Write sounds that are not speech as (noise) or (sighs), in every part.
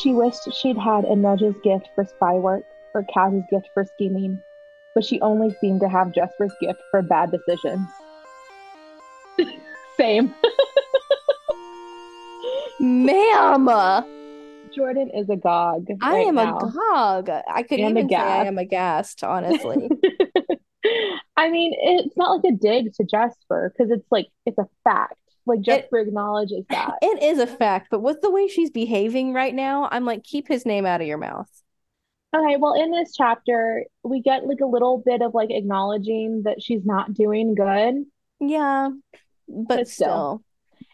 She wished she'd had Inej's gift for spy work or Kaz's gift for scheming, but she only seemed to have Jesper's gift for bad decisions. (laughs) Same. Ma'am, Jordan is agog. I right am now. agog. I could And even say I am aghast, honestly. (laughs) I mean, it's not like a dig to Jesper because it's like it's a fact. Like Jesper acknowledges that. (laughs) it is a fact, but with the way she's behaving right now, I'm like, keep his name out of your mouth. Okay, well, in this chapter, we get like a little bit of like acknowledging that she's not doing good. Yeah, but But still. still.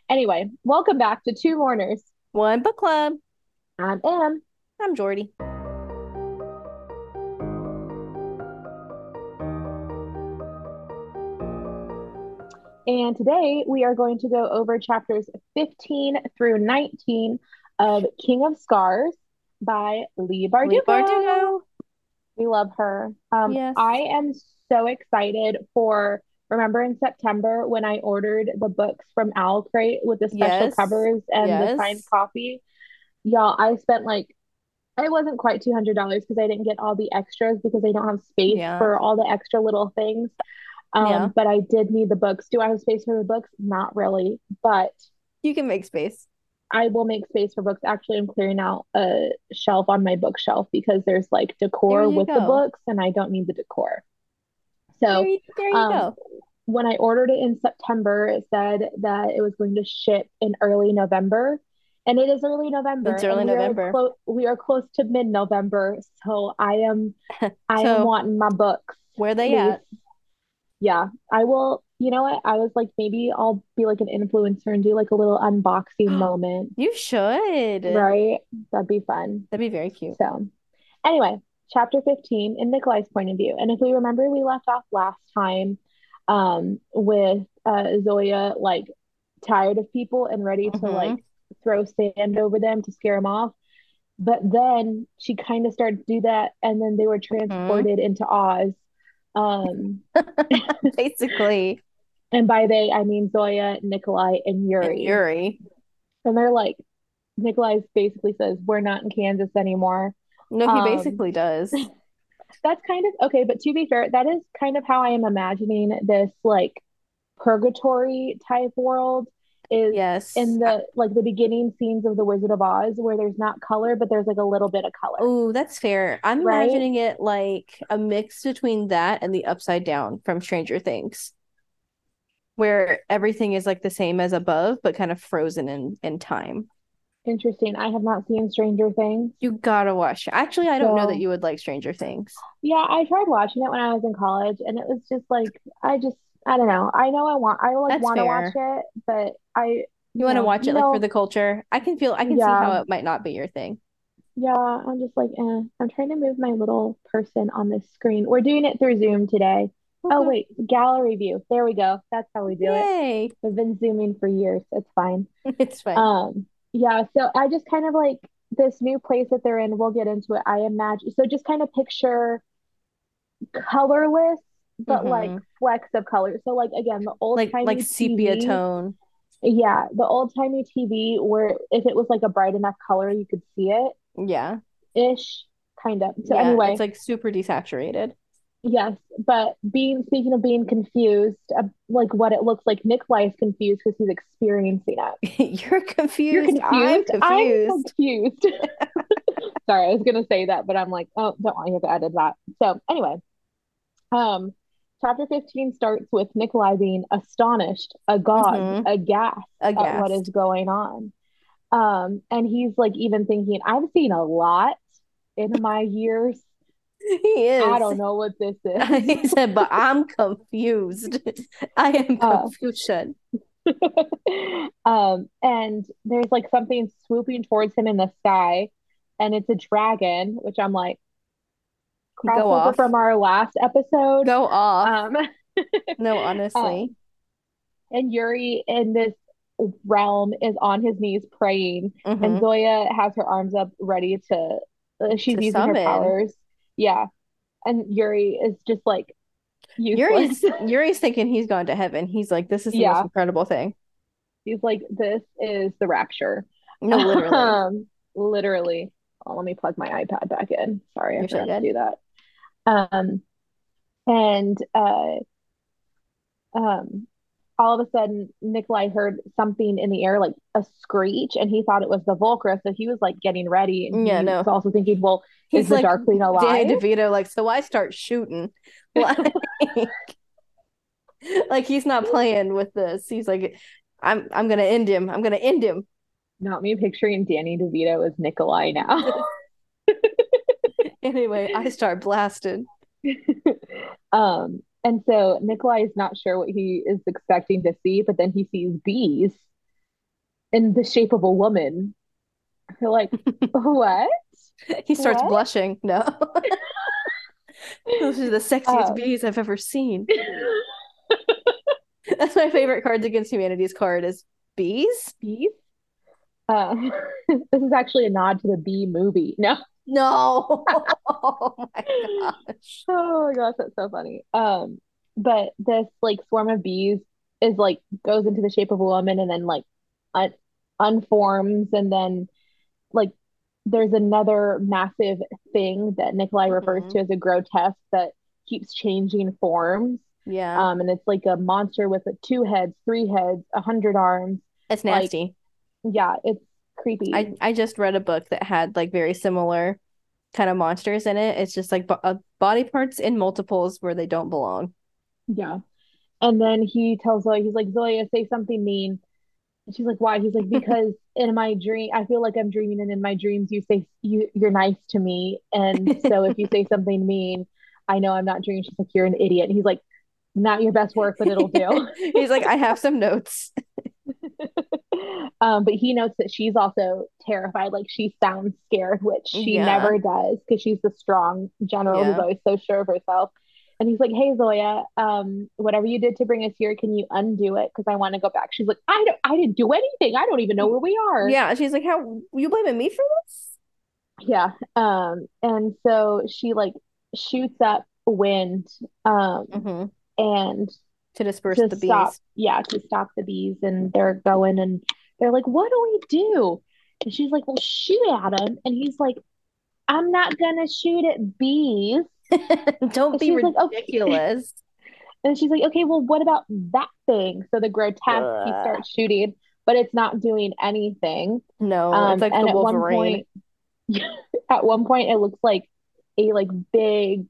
Anyway, welcome back to Two Mourners. One book club. I'm Em. I'm Jordy. And today we are going to go over chapters 15 through 19 of King of Scars by Leigh Bardugo. Leigh Bardugo. We love her. Um, Yes. I am so excited for, remember in September when I ordered the books from Owl Crate with the special Yes. covers and the signed copy? Y'all, I spent like, it wasn't quite $200 because I didn't get all the extras because I don't have space Yeah. for all the extra little things. Um, Yeah. but I did need the books. Do I have space for the books? Not really, but You can make space. I will make space for books. Actually, I'm clearing out a shelf on my bookshelf because there's like decor with the books and I don't need the decor. So, there you, there you um, go. when I ordered it in September, it said that it was going to ship in early November. And it is early November. It's early we are November. clo- we are close to mid-November. So I am (laughs) I am wanting my books. Where they please. at? Yeah, I will. You know what? I was like, maybe I'll be like an influencer and do like a little unboxing (gasps) moment, You should. right? That'd be fun. That'd be very cute. So, anyway, chapter 15 in Nikolai's point of view. And if we remember, we left off last time um, with uh, Zoya like tired of people and ready to Mhm. like throw sand over them to scare them off. But then she kind of started to do that, and then they were transported into Oz. Um, (laughs) Basically, and by they, I mean Zoya, Nikolai, and and Yuri. Yuri. And they're like, Nikolai basically says, We're not in Kansas anymore. No, he Um, basically does. (laughs) That's kind of okay, but to be fair, that is kind of how I am imagining this like purgatory type world is Yes. in the like the beginning scenes of The Wizard of Oz where there's not color, but there's like a little bit of color. Oh, that's fair. I'm Right? imagining it like a mix between that and the Upside Down from Stranger Things, where everything is like the same as above, but kind of frozen in in time. Interesting. I have not seen Stranger Things. You gotta watch. Actually, I don't know that you would like Stranger Things. Yeah, I tried watching it when I was in college, and it was just like I just I don't know. I know I want I like want to watch it, but I You want to watch you it like know, for the culture? I can feel, I can see how it might not be your thing. Yeah, I'm just like, eh. I'm trying to move my little person on this screen. We're doing it through Zoom today. Oh, wait, gallery view. There we go. That's how we do it. Yay! We've been zooming for years. It's fine. (laughs) It's fine. Um, yeah, so I just kind of like this new place that they're in, we'll get into it. I imagine so just kind of picture colorless, but like Mhm. flecks of color. So like again, the old like like sepia TV. tone. Yeah, the old timey TV where if it was like a bright enough color, you could see it Yeah. ish, kind of. So Yeah, anyway, it's like super desaturated. yes, but being speaking of being confused, uh, like what it looks like, Nikolai is confused because he's experiencing it. (laughs) You're confused. You're I'm confused? I'm confused. confused. (laughs) Sorry, I was gonna say that, but I'm like, oh, don't want you to edit that. So anyway, um, chapter 15 starts with Nikolai being astonished, agog, Mhm. aghast at what is going on. Um, and he's like even thinking, I've seen a lot in (laughs) my years. He is. I don't know what this (laughs) is. He said, but I'm confused. (laughs) I am Oh. confusion. Um, and there's like something swooping towards him in the sky, and it's a dragon, which I'm like, crossover off. from our last episode. Go off. Um, (laughs) no, honestly. and Yuri in this realm is on his knees praying, and Mhm. Zoya has her arms up ready to, uh, she's To using her powers. Yeah. And Yuri is just like Yuri's useless. (laughs) Yuri's thinking he's gone to heaven. He's like, this is the Yeah. most incredible thing. He's like, this is the rapture. (laughs) No, literally. Um, literally. Oh, let me plug my iPad back in. Sorry, I You're so to do that. Um, and uh, um, all of a sudden, Nikolai heard something in the air, like a screech, and he thought it was the Volcra. So he was like getting ready, and Yeah, he no. was also thinking, "Well, is He's the like Dark Queen Danny alive?" DeVito, like, so I start shooting. (laughs) Like, (laughs) like he's not playing with this. He's like, I'm I'm gonna end him. I'm gonna end him. Not me picturing Danny DeVito as Nikolai now. (laughs) Anyway, I (laughs) start blasting. Um, and so Nikolai is not sure what he is expecting to see, but then he sees bees in the shape of a woman. You're like, (laughs) what? He starts What? blushing. No. (laughs) Those are the sexiest Um, bees I've ever seen. That's my favorite Cards Against Humanity's card is bees. bees? Um, this is actually a nod to the bee movie. No. No. (laughs) Oh my gosh. Oh my gosh, that's so funny. Um, but this like swarm of bees is like goes into the shape of a woman and then like un unforms and then like there's another massive thing that Nikolai refers Mhm. to as a grotesque that keeps changing forms. Yeah. Um, and it's like a monster with like, two heads, three heads, a hundred arms. It's like- nasty. Yeah, it's creepy. I I just read a book that had like very similar kind of monsters in it. It's just like bo- uh, body parts in multiples where they don't belong. Yeah. And then he tells Zoe, he's like, Zoya, say something mean. And she's like, why? He's like, (laughs) because in my dream, I feel like I'm dreaming, and in my dreams, you say you you're nice to me. And so if you say (laughs) something mean, I know I'm not dreaming. She's like, you're an idiot. And he's like, not your best work, but it'll do. (laughs) He's like, I have some notes. Um, but he notes that she's also terrified, like she sounds scared, which she Yeah. never does because she's the strong general who's always so sure of herself. And he's like, "Hey Zoya, um, whatever you did to bring us here, can you undo it? Because I want to go back." She's like, "I don't, I didn't do anything. I don't even know where we are." Yeah, she's like, How you blaming me for this? Yeah. Um, and so she like shoots up wind, um, Mhm. and To disperse to the stop, bees. yeah, to stop the bees, and they're going and they're like, "What do we do?" And she's like, "Well, shoot at him," and he's like, "I'm not gonna shoot at bees." (laughs) Don't be She's like, okay. ridiculous. (laughs) And she's like, "Okay, well, what about that thing?" So the grotesque he starts shooting, but it's not doing anything. No, Um, it's like the at one Wolverine. point, (laughs) at one point, it looks like a like big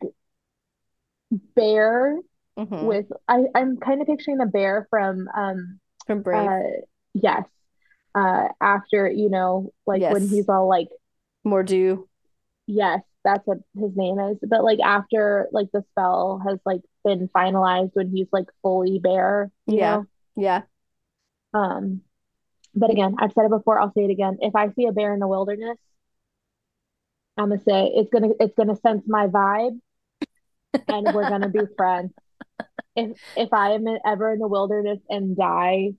bear Mhm. with I I'm kind of picturing the bear from um From Brave. uh yes uh after you know like when he's all like Mor'du. yes that's what his name is but like after like the spell has like been finalized when he's like fully bear you Yeah. know Yeah. um but again I've said it before I'll say it again if I see a bear in the wilderness I'm gonna say it's gonna it's gonna sense my vibe and we're gonna be (laughs) friends if if I am ever in the wilderness and die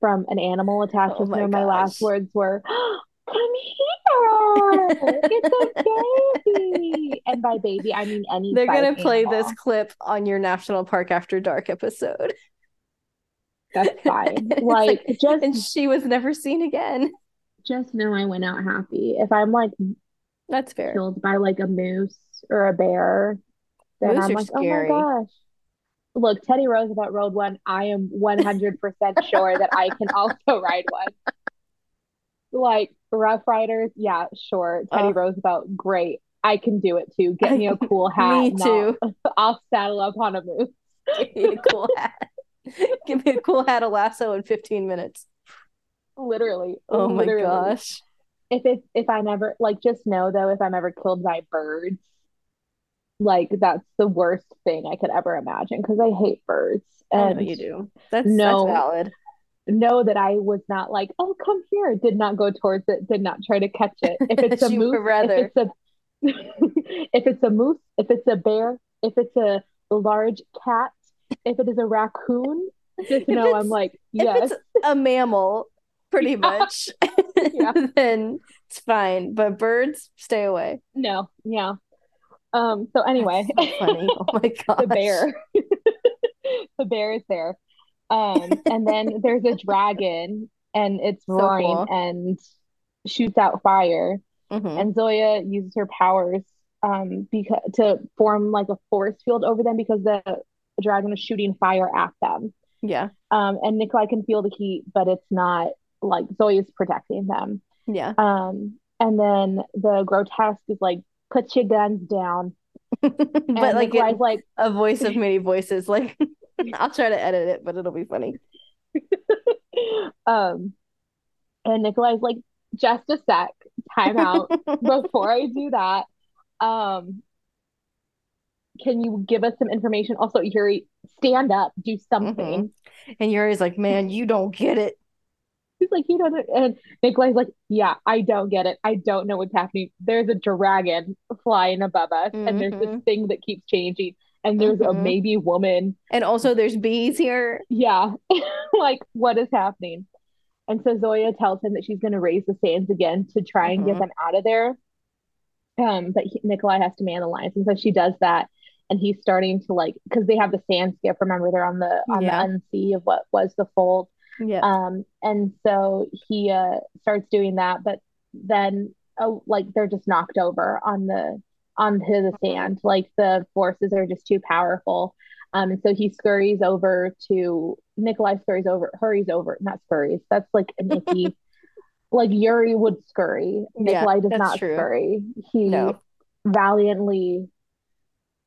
from an animal attack, Oh my my last words were, (gasps) oh, "Come here, it's (laughs) a baby." And by baby, I mean any They're gonna play animal. this clip on your National Park After Dark episode. That's (laughs) fine. It's Like just and she was never seen again. just know I went out happy. If I'm like That's fair. killed by like a moose or a bear, then Moose I'm are like, oh my scary. gosh. Look, Teddy Roosevelt rode one. I am 100% (laughs) sure that I can also ride one. Like Rough Riders, yeah, sure. Teddy. Roosevelt, great. I can do it too. Get me a (laughs) cool hat. Me too. I'll, (laughs) I'll saddle up on a moose. Give me a cool hat. Give me a cool hat, a lasso in 15 minutes. Literally. Oh my gosh. If it if I'm ever like just know though, if I'm ever killed by birds, like that's the worst thing I could ever imagine because I hate birds. Oh, know And you do. That's No. that's valid. know that I was not like, oh, come here. Did not go towards it. Did not try to catch it. If it's (laughs) a moose, rather. if it's a (laughs) if it's a moose, if it's a bear, if it's a large cat, if it is a raccoon, just know I'm like, If yes, it's a mammal, pretty (laughs) Yeah. much, Yeah. then it's fine. But birds, stay away. no, yeah. Um. So anyway, so funny. Oh my (laughs) gosh. the bear, (laughs) the bear is there. Um. And then there's a dragon, and it's So roaring cool. and shoots out fire. Mhm. and Zoya uses her powers um because to form like a force field over them because the dragon is shooting fire at them. Yeah. Um, and Nikolai can feel the heat, but it's not like Zoya's protecting them. Yeah. Um, and then the grotesque is like, put your guns down. (laughs) but And like like, a voice of (laughs) many voices. Like (laughs) I'll try to edit it, but it'll be funny. um, and Nikolai's like, just a sec, time out. Before I do that, um, can you give us some information? Also, Yuri, stand up, do something. And Yuri's like, man, you don't get it. He's like, you don't. know-" And Nikolai's like, yeah, I don't get it. I don't know what's happening. There's a dragon flying above us, and there's this Mhm. thing that keeps changing, and there's a Mhm. maybe woman. And also there's bees here. Yeah, (laughs) like what is happening? And so Zoya tells him that she's going to raise the sands again to try and get Mhm. them out of there. Um, but he, Nikolai has to man the lines, and so she does that. And he's starting to like because they have the sand skip. Remember, they're on the on Yeah. the unsea of what was the fold. Yeah. Um, and so he uh starts doing that, but then oh, like they're just knocked over on the onto the sand. Like the forces are just too powerful. Um, and so he scurries over to Nikolai scurries over, hurries over, not scurries. That's like an icky. (laughs) like Yuri would scurry. Yeah, Nikolai does not true. scurry. He No. valiantly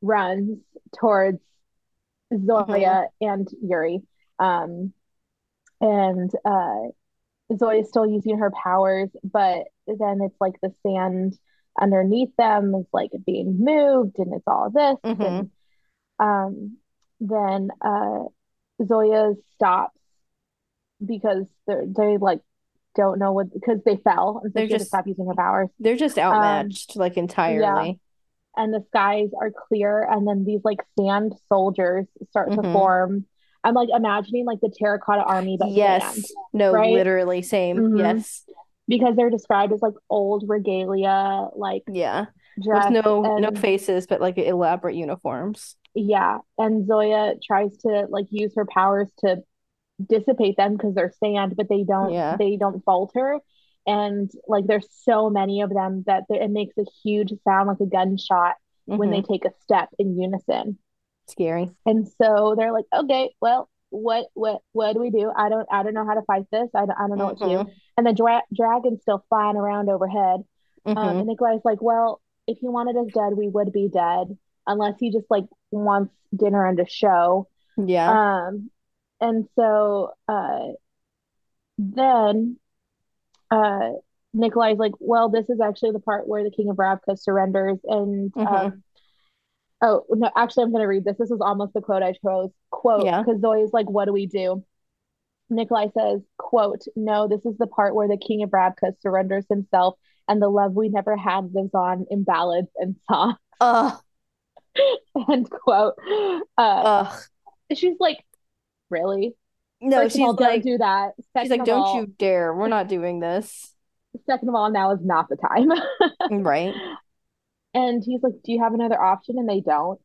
runs towards Zoya Mm-hmm. and Yuri. Um, and uh, Zoya's still using her powers, but then it's like the sand underneath them is like being moved, and it's all this. Mhm. And um, then uh, Zoya stops because they're they like don't know what because they fell, and so They're had just- stop using her powers. They're just outmatched like entirely. Yeah. and the skies are clear and then these like sand soldiers start to Mhm. form i'm like imagining like the terracotta army but Yes. No, right? literally same. Mhm. Yes. because they're described as like old regalia like Yeah. With no no faces, but like elaborate uniforms. yeah and zoya tries to like use her powers to dissipate them because they're sand but they don't Yeah. they don't falter and like there's so many of them that it makes a huge sound like a gunshot when they Mhm. take a step in unison Scary. And so they're like, okay, well, what what what do we do? I don't I don't know how to fight this. I don't, I don't know what to do. Mhm. And the dra dragon's still flying around overhead. Um, Mhm. and Nikolai's like, well, if he wanted us dead, we would be dead, unless he just like wants dinner and a show. Yeah. Um, and so uh, then uh, Nikolai's like, well, this is actually the part where the King of Ravka surrenders. And um, oh no, actually, I'm going to read this. This was almost the quote I chose. Quote, Yeah. because Zoe's like, what do we do? Nikolai says, quote, no, this is the part where the King of Ravka surrenders himself and the love we never had lives on in ballads and songs. Ugh. (laughs) End quote. Uh, Ugh. she's like, really? No, First she's all, don't like do that. She's like, don't all, you dare. We're not doing this. second of all, now is not the time. (laughs) Right. And he's like, do you have another option? And they don't.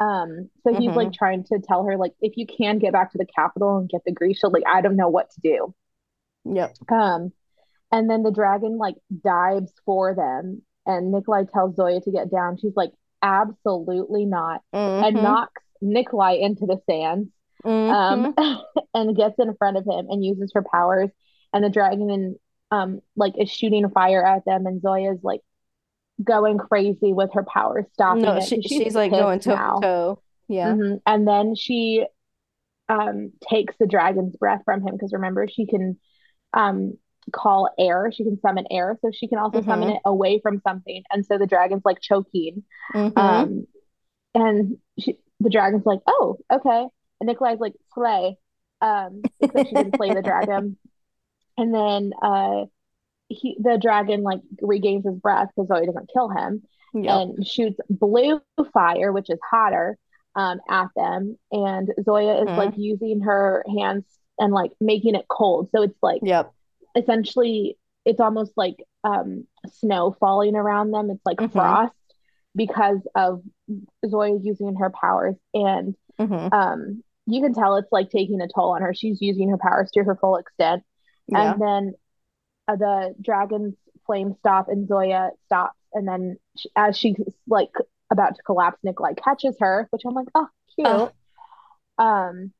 Um, so he's Mhm. like trying to tell her, like, if you can get back to the capital and get the shield, like, I don't know what to do. Yep. Um, and then the dragon like dives for them, and Nikolai tells Zoya to get down. She's like, absolutely not, and Mhm. knocks Nikolai into the sands. Mhm. um, (laughs) and gets in front of him and uses her powers. And the dragon um like is shooting fire at them, and Zoya's like going crazy with her powers, stopping No, she, 'cause she's like going toe to toe. Yeah. Mhm. And then she um takes the dragon's breath from him because remember she can um call air, she can summon air, so she can also summon Mhm. it away from something. And so the dragon's like choking. Mhm. Um, and she, the dragon's like, oh, okay. And Nikolai's like, slay. Um, except she didn't slay the dragon. (laughs) And then uh, he, the dragon like regains his breath because Zoe doesn't kill him Yep. and shoots blue fire, which is hotter, um, at them. And Zoya is Mhm. like using her hands and like making it cold. So it's like Yep. essentially it's almost like um snow falling around them. It's like Mhm. frost because of Zoya using her powers and Mhm. um you can tell it's like taking a toll on her. She's using her powers to her full extent. Yeah. And then uh, the dragon's flame stop and Zoya stops. And then she, as she's like about to collapse, Nikolai catches her, which I'm like, oh, cute. Uh. Um,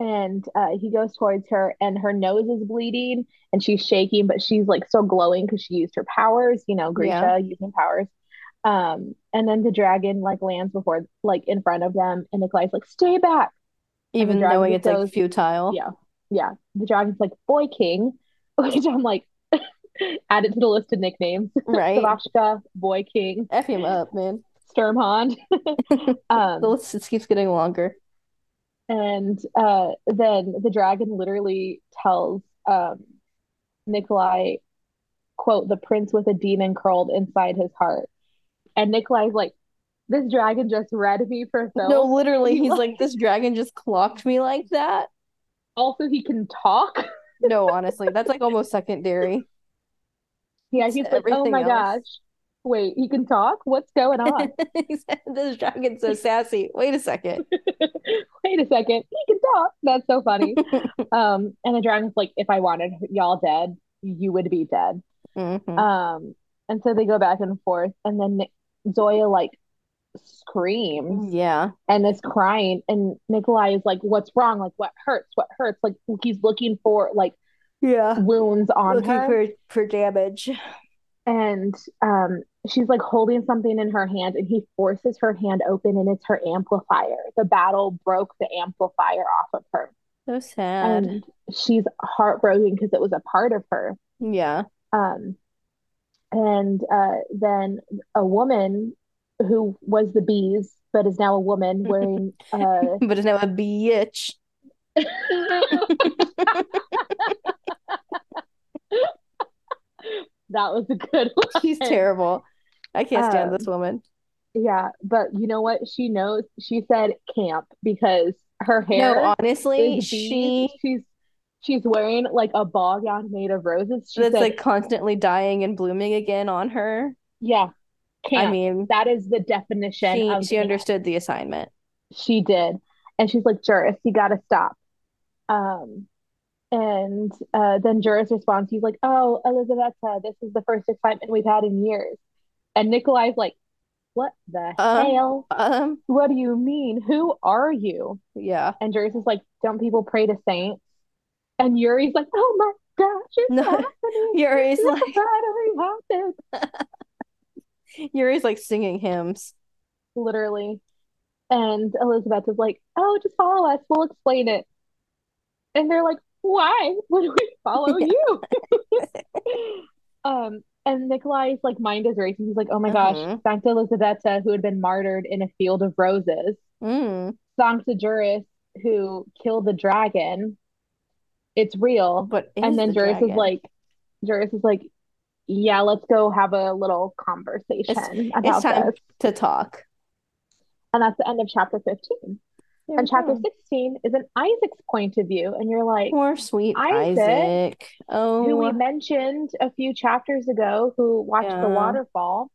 and uh, he goes towards her, and her nose is bleeding, and she's shaking, but she's like still glowing because she used her powers. You know, Grisha Yeah. using powers. Um, and then the dragon like lands before, like in front of them, and Nikolai's like, "Stay back!" Even knowing it's like futile. Yeah, yeah. The dragon's like, "Boy King," which (laughs) I'm like, (laughs) add it to the list of nicknames. Right. Sobachka, Boy King, F him up, man. Sturmhond. (laughs) um, The list just keeps getting longer. And uh, then the dragon literally tells um, Nikolai, quote, the prince with a demon curled inside his heart. And Nikolai's like, this dragon just read me for filth. No, literally, he's like- like, this dragon just clocked me like that. Also, he can talk. No, honestly, that's like almost secondary. Yeah, he's like, oh my else. gosh. Wait, he can talk? What's going (laughs) on? This dragon's so sassy. Wait a second. (laughs) Wait a second. He can talk. That's so funny. (laughs) um, and the dragon's like, if I wanted y'all dead, you would be dead. Mhm. Um, and so they go back and forth, and then Zoya like screams Yeah. and is crying, and Nikolai is like, "What's wrong? Like, what hurts? What hurts?" Like he's looking for like Yeah. wounds on Looking her, for for damage. and um, she's like holding something in her hand, and he forces her hand open, and it's her amplifier. The battle broke the amplifier off of her, So sad. and she's heartbroken because it was a part of her. Yeah. Um, and uh, then a woman who was the bees, but is now a woman (laughs) wearing uh, (laughs) But is now a bitch. (laughs) that was a good one. She's terrible. I can't stand Um, this woman. Yeah, but you know what? She knows. She said camp because her hair No, honestly, she. She's she's wearing like a ball gown made of roses. She that's said, like constantly dying and blooming again on her. yeah, camp. I mean, that is the definition she she camp. understood the assignment. She did. And she's like, Juris, you gotta stop. Um, and uh, then Juris responds, he's like, Oh, Elizabeth, this is the first excitement we've had in years. And Nikolai's like, What the Um, hell? Um, What do you mean? Who are you? yeah. And Juris is like, Don't people pray to saints? And Yuri's like, Oh my gosh, it's (laughs) No, happening. Yuri's It's like. (laughs) (laughs) Yuri's like singing hymns. Literally. And Elizabeth is like, Oh, just follow us. We'll explain it. And they're like, Why would we follow (laughs) Yeah. you? (laughs) um, and Nikolai's like mind is racing. He's like, Oh my gosh, Mhm. Sankta Elizaveta, who had been martyred in a field of roses, Mm, Sancta Juris, who killed the dragon. It's real. but and then the Juris is like, Juris is like, Yeah, let's go have a little conversation about it's time this. to talk. And that's the end of chapter 15. There And chapter go. 16 is an Isaak's point of view. And you're like, Poor sweet Isaak, Isaak. who we Oh, mentioned a few chapters ago, who watched the waterfall.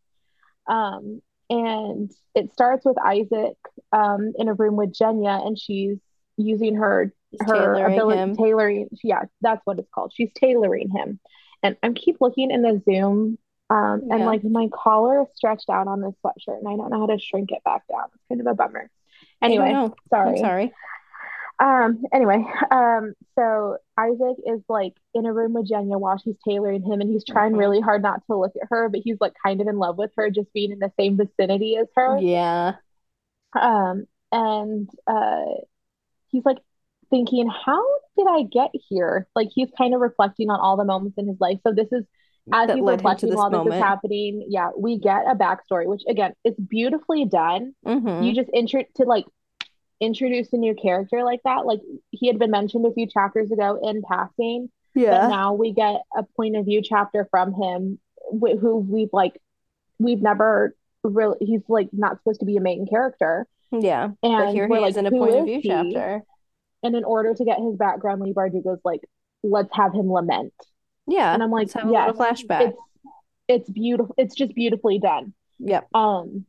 Um, and it starts with Isaak um, in a room with Genya, and she's using her he's her tailoring ability him. tailoring. Yeah, that's what it's called. She's tailoring him. And I keep looking in the Zoom, um, and Yeah. like my collar is stretched out on this sweatshirt, and I don't know how to shrink it back down. It's kind of a bummer. Anyway, know. I'm sorry. sorry. Um, anyway, um, so Isaak is like in a room with Genya while she's tailoring him, and he's trying Mhm. really hard not to look at her, but he's like kind of in love with her, just being in the same vicinity as her. Yeah. Um, and uh, he's like thinking, how did I get here? Like he's kind of reflecting on all the moments in his life. So this is as That he's reflecting this while this is happening. Yeah, we get a backstory, which again it's beautifully done. hmm You just intro to like introduce a new character like that. Like he had been mentioned a few chapters ago in passing, Yeah. but now we get a point of view chapter from him wh- who we've like we've never really he's like not supposed to be a main character. Yeah. But And here we're he like, is in a point of view he? chapter. And in order to get his background, Leigh Bardugo's like, let's have him lament. Yeah. And I'm like, Let's have a yes, little flashback. it's it's beautiful. It's just beautifully done. Yep. Um,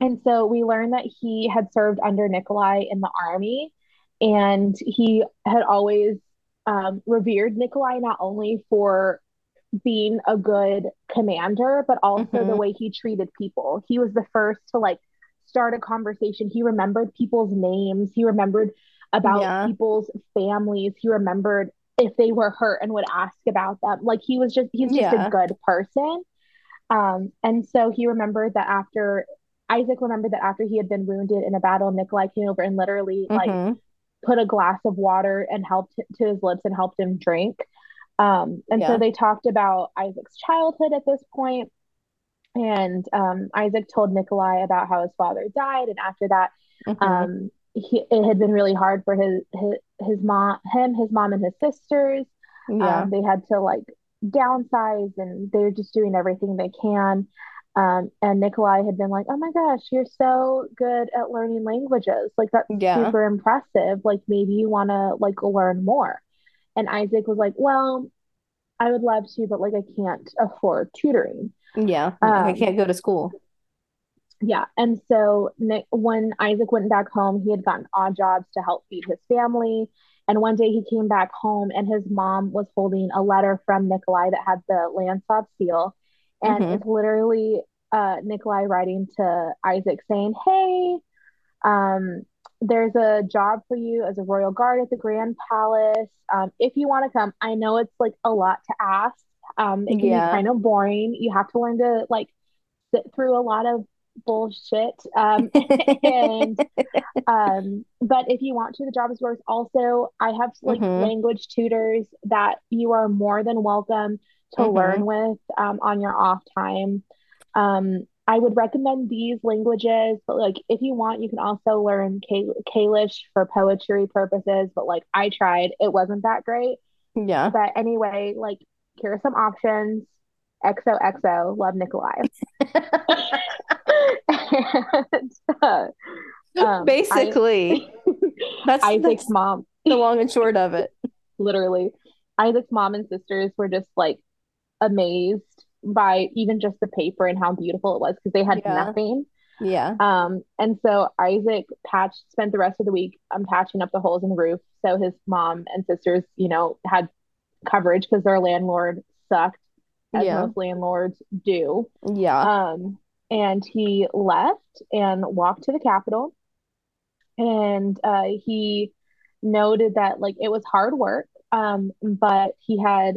and so we learned that he had served under Nikolai in the army, and he had always um, revered Nikolai not only for being a good commander, but also the hmm way he treated people. He was the first to like start a conversation. He remembered people's names. He remembered about Yeah. people's families. He remembered if they were hurt and would ask about them. Like he was just he's just a good person. Um, and so he remembered that after Isaak remembered that after he had been wounded in a battle, Nikolai came over and literally like hmm put a glass of water and helped to his lips and helped him drink. Um, and so they talked about Isaak's childhood at this point, and um, Isaak told Nikolai about how his father died, and after that, hmm um, he, it had been really hard for his his his mom, him, his mom, and his sisters. Yeah. Um, they had to like downsize, and they're just doing everything they can. Um, and Nikolai had been like, "Oh my gosh, you're so good at learning languages! Like that's Yeah. super impressive. Like maybe you want to like learn more." And Isaak was like, "Well, I would love to, but like I can't afford tutoring." Yeah. Like I Um, can't go to school. Yeah, and so Nick, when Isaak went back home, he had gotten odd jobs to help feed his family. And one day he came back home, and his mom was holding a letter from Nikolai that had the Lantsov seal, and hmm it's literally uh, Nikolai writing to Isaak saying, "Hey, um, there's a job for you as a royal guard at the Grand Palace. Um, if you want to come, I know it's like a lot to ask. Um, it can be kind of boring. You have to learn to like sit through a lot of bullshit. Um, and (laughs) um, but if you want to, the job is yours. Also, I have like hmm language tutors that you are more than welcome to hmm learn with um, on your off time. Um, I would recommend these languages, but like if you want, you can also learn Kal Kaelish for poetry purposes. But like I tried, it wasn't that great. Yeah. But anyway, like here are some options. XOXO, love Nikolai. (laughs) (laughs) and uh, um, I Basically, (laughs) that's Isaak's that's mom, the long and short of it. literally, Isaak's mom and sisters were just like amazed by even just the paper and how beautiful it was because they had Yeah. nothing. Yeah. Um, and so Isaak patched, spent the rest of the week um, patching up the holes in the roof. So his mom and sisters, you know, had coverage because their landlord sucked, as Yeah. most landlords do. Yeah. Um, and he left and walked to the Capitol and uh, he noted that like it was hard work um but he had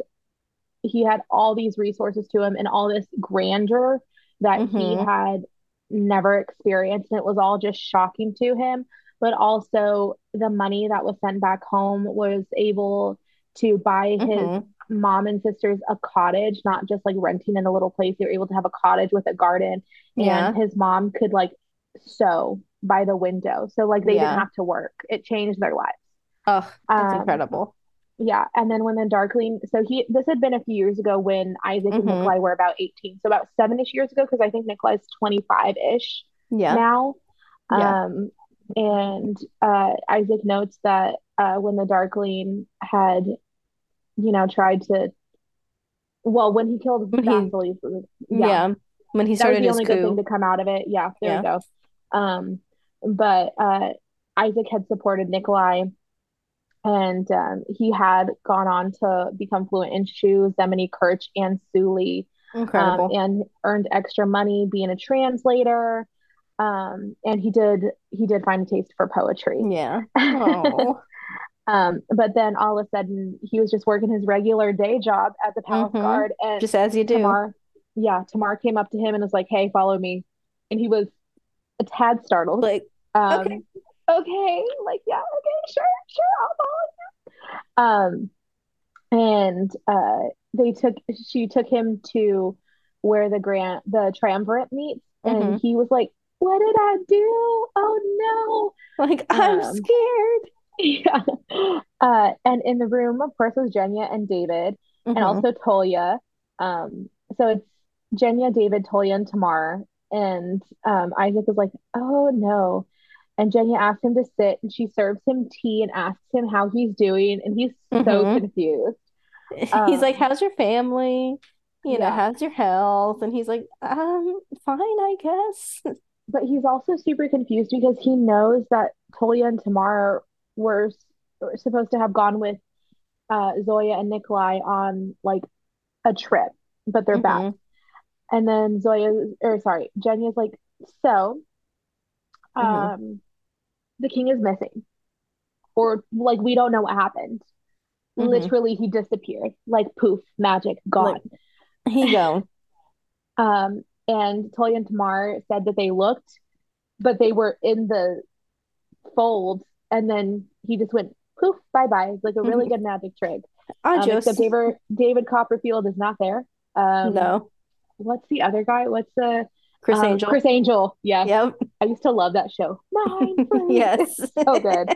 he had all these resources to him and all this grandeur that he hmm had never experienced and it was all just shocking to him but also the money that was sent back home was able to buy his hmm mom and sisters a cottage not just like renting in a little place they were able to have a cottage with a garden and Yeah. his mom could like sew by the window so like they didn't have to work it changed their lives Oh, that's um incredible. yeah, and then when the Darkling, so he this had been a few years ago when Isaak and hmm Nikolai were about 18, so about seven-ish years ago, because I think Nikolai's 25-ish Yeah. now. Yeah. Um, and uh, Isaak notes that uh, when the Darkling had, you know, tried to, well, when he killed When he, yeah, yeah, when he that was started the only good thing to come out of it. Yeah, there Yeah. go. Um, but uh, Isaak had supported Nikolai and um, he had gone on to become fluent in Shu, Zemeni, Kerch, and Suli, um, and earned extra money being a translator. Um, and he did he did find a taste for poetry. Yeah. (laughs) Oh. Um, but then all of a sudden he was just working his regular day job as a palace hmm guard, and Just as you do. Tamar, yeah, Tamar came up to him and was like, "Hey, follow me," and he was a tad startled. Like, okay. Um, okay, like yeah, okay, sure, sure, I'll follow you. Um, and uh, they took she took him to where the grant the triumvirate meets, and hmm he was like, "What did I do? Oh no!" Like! I'm Um, scared. (laughs) yeah. Uh, and in the room, of course, was Genya and David, and hmm also Tolya. Um, so it's Genya, David, Tolya, and Tamar. And um, Isaak was like, "Oh no." And Genya asks him to sit, and she serves him tea and asks him how he's doing, and he's so hmm confused. (laughs) He's like, Um, how's your family? You know, how's your health? And he's like, um, fine, I guess. (laughs) but he's also super confused because he knows that Tolya and Tamar were, supposed to have gone with uh, Zoya and Nikolai on like a trip, but they're back. hmm And then Zoya, or sorry, Jenny is like, so, hmm um, the king is missing, or like we don't know what happened. hmm Literally, he disappeared, like poof, magic, Like, gone. he go. (laughs) Um, and Tolya and Tamar said that they looked, but they were in the fold, and then he just went poof, bye bye. It's like a really (laughs) good magic trick. Um, except Adios. David David Copperfield is not there. Um, No. what's the other guy? What's the Criss um Angel. Criss Angel? Yes, Yep. I used to love that show. (laughs) Free. (laughs) Yes. So good.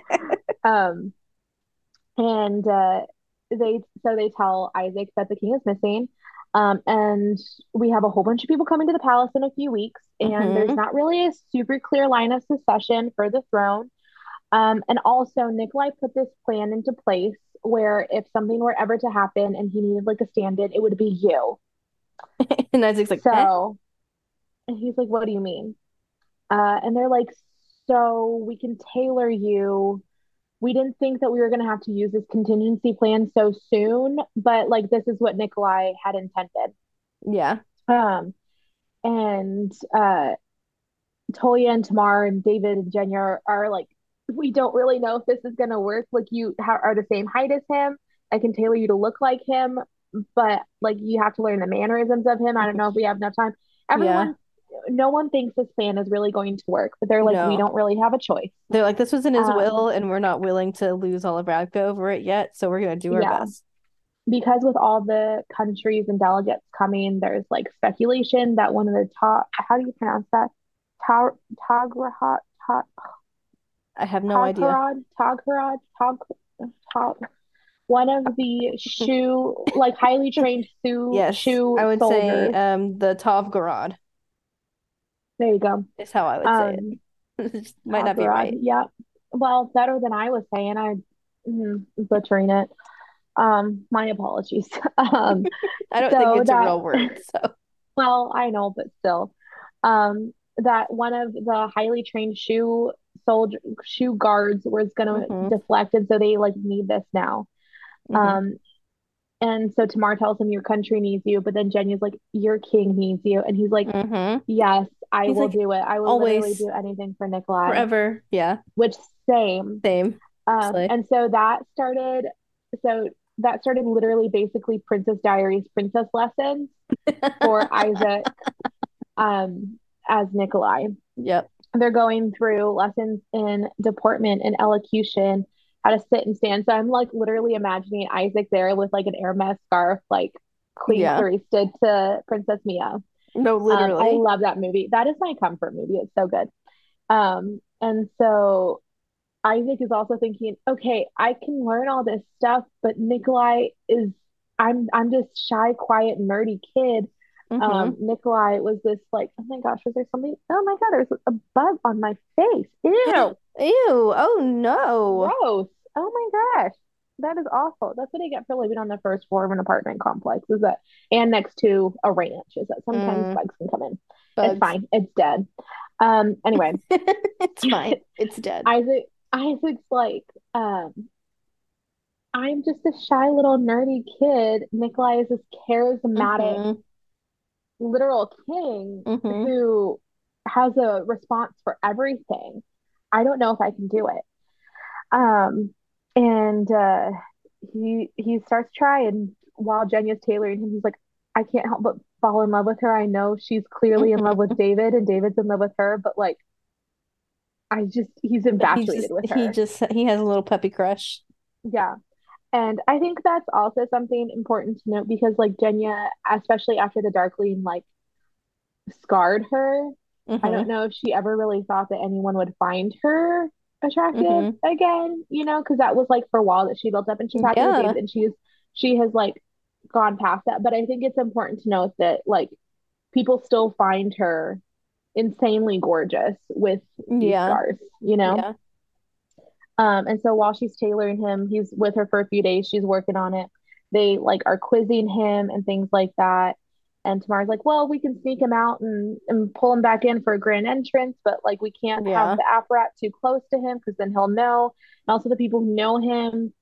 Um, and uh, they so they tell Isaak that the king is missing. Um, and we have a whole bunch of people coming to the palace in a few weeks, and there's hmm not really a super clear line of succession for the throne. Um, and also Nikolai put this plan into place where if something were ever to happen and he needed like a stand-in, it would be you. (laughs) And Isaak's like, eh? So, and he's like, "What do you mean?" Uh, and they're like, "So we can tailor you. We didn't think that we were going to have to use this contingency plan so soon, but like this is what Nikolai had intended." Yeah. Um, and uh, Tolya and Tamar and David and Genya are, are like, we don't really know if this is going to work. Like, you ha are the same height as him. I can tailor you to look like him, but like, you have to learn the mannerisms of him. I don't know if we have enough time. Yeah. Everyone, no one thinks this plan is really going to work, but they're like, we don't really have a choice. They're like, this was in his Um, will, and we're not willing to lose all of Ravka over it yet, so we're gonna do our yeah, best. because with all the countries and delegates coming, there's like speculation that one of the top, how do you pronounce that? Tag Tagrahat, Tag I have no idea. Tagharad, Tagharad, Tag, Tag, one of the (laughs) Shu, like highly trained Shu Yes, Shu I would say um the Novgorod There you go. is how I would say Um, it. (laughs) It Might not be right. Yeah. Well, better than I was saying. I mm, butchering it. Um, my apologies. (laughs) Um, I don't think so it's a real word, so well, I know, but still. Um, that one of the highly trained Shu soldier Shu guards was gonna hmm deflect, and so they like need this now. hmm Um, And so Tamar tells him, Your country needs you. But then Genya's like, Your king needs you. And he's like, hmm Yes, I He's will like, do it. I will literally always, do anything for Nikolai. forever. Yeah, Which same. same. Um, and so that started, so that started literally basically Princess Diaries princess lessons (laughs) for Isaak um as Nikolai. Yep. They're going through lessons in deportment and elocution, how to sit and stand. So I'm like literally imagining Isaak there with like an Hermes scarf, like Queen Yeah. Clarice did to Princess Mia. No, Um, I love that movie. That is my comfort movie. It's so good. Um, and so Isaak is also thinking, okay, I can learn all this stuff, but Nikolai is I'm I'm just shy, quiet, nerdy kid. Hmm Um, Nikolai was this like, oh my gosh, was there something? Oh my God, there's a bug on my face. Ew, Ew. Oh no. gross. Oh my gosh. That is awful. That's what I get for living on the first floor of an apartment complex, is that and next to a ranch, is that sometimes Mm, bugs can come in. It's fine. It's dead. Um, anyway, (laughs) It's fine. It's dead. Isaak Isaak's like, um, I'm just a shy little nerdy kid. Nikolai is this charismatic, hmm literal king hmm who has a response for everything. I don't know if I can do it. Um, and uh, he he starts trying while Genya's tailoring him. He's like, I can't help but fall in love with her. I know she's clearly in love with (laughs) David, and David's in love with her, but like, I just he's He infatuated just with he just he has a little puppy crush. Yeah. And I think that's also something important to note because like Genya, especially after the Darkling like scarred her, I hmm don't know if she ever really thought that anyone would find her attractive hmm again, you know, because that was like for a while that she built up and she's with Yeah. And she's she has like gone past that. But I think it's important to note that like people still find her insanely gorgeous with these Yeah. scars, you know? Yeah. Um, and so while she's tailoring him, he's with her for a few days, she's working on it. They like are quizzing him and things like that. And Tamar's like, well, we can sneak him out and, and pull him back in for a grand entrance, but like we can't have Yeah. the apparat too close to him because then he'll know. And also the people who know him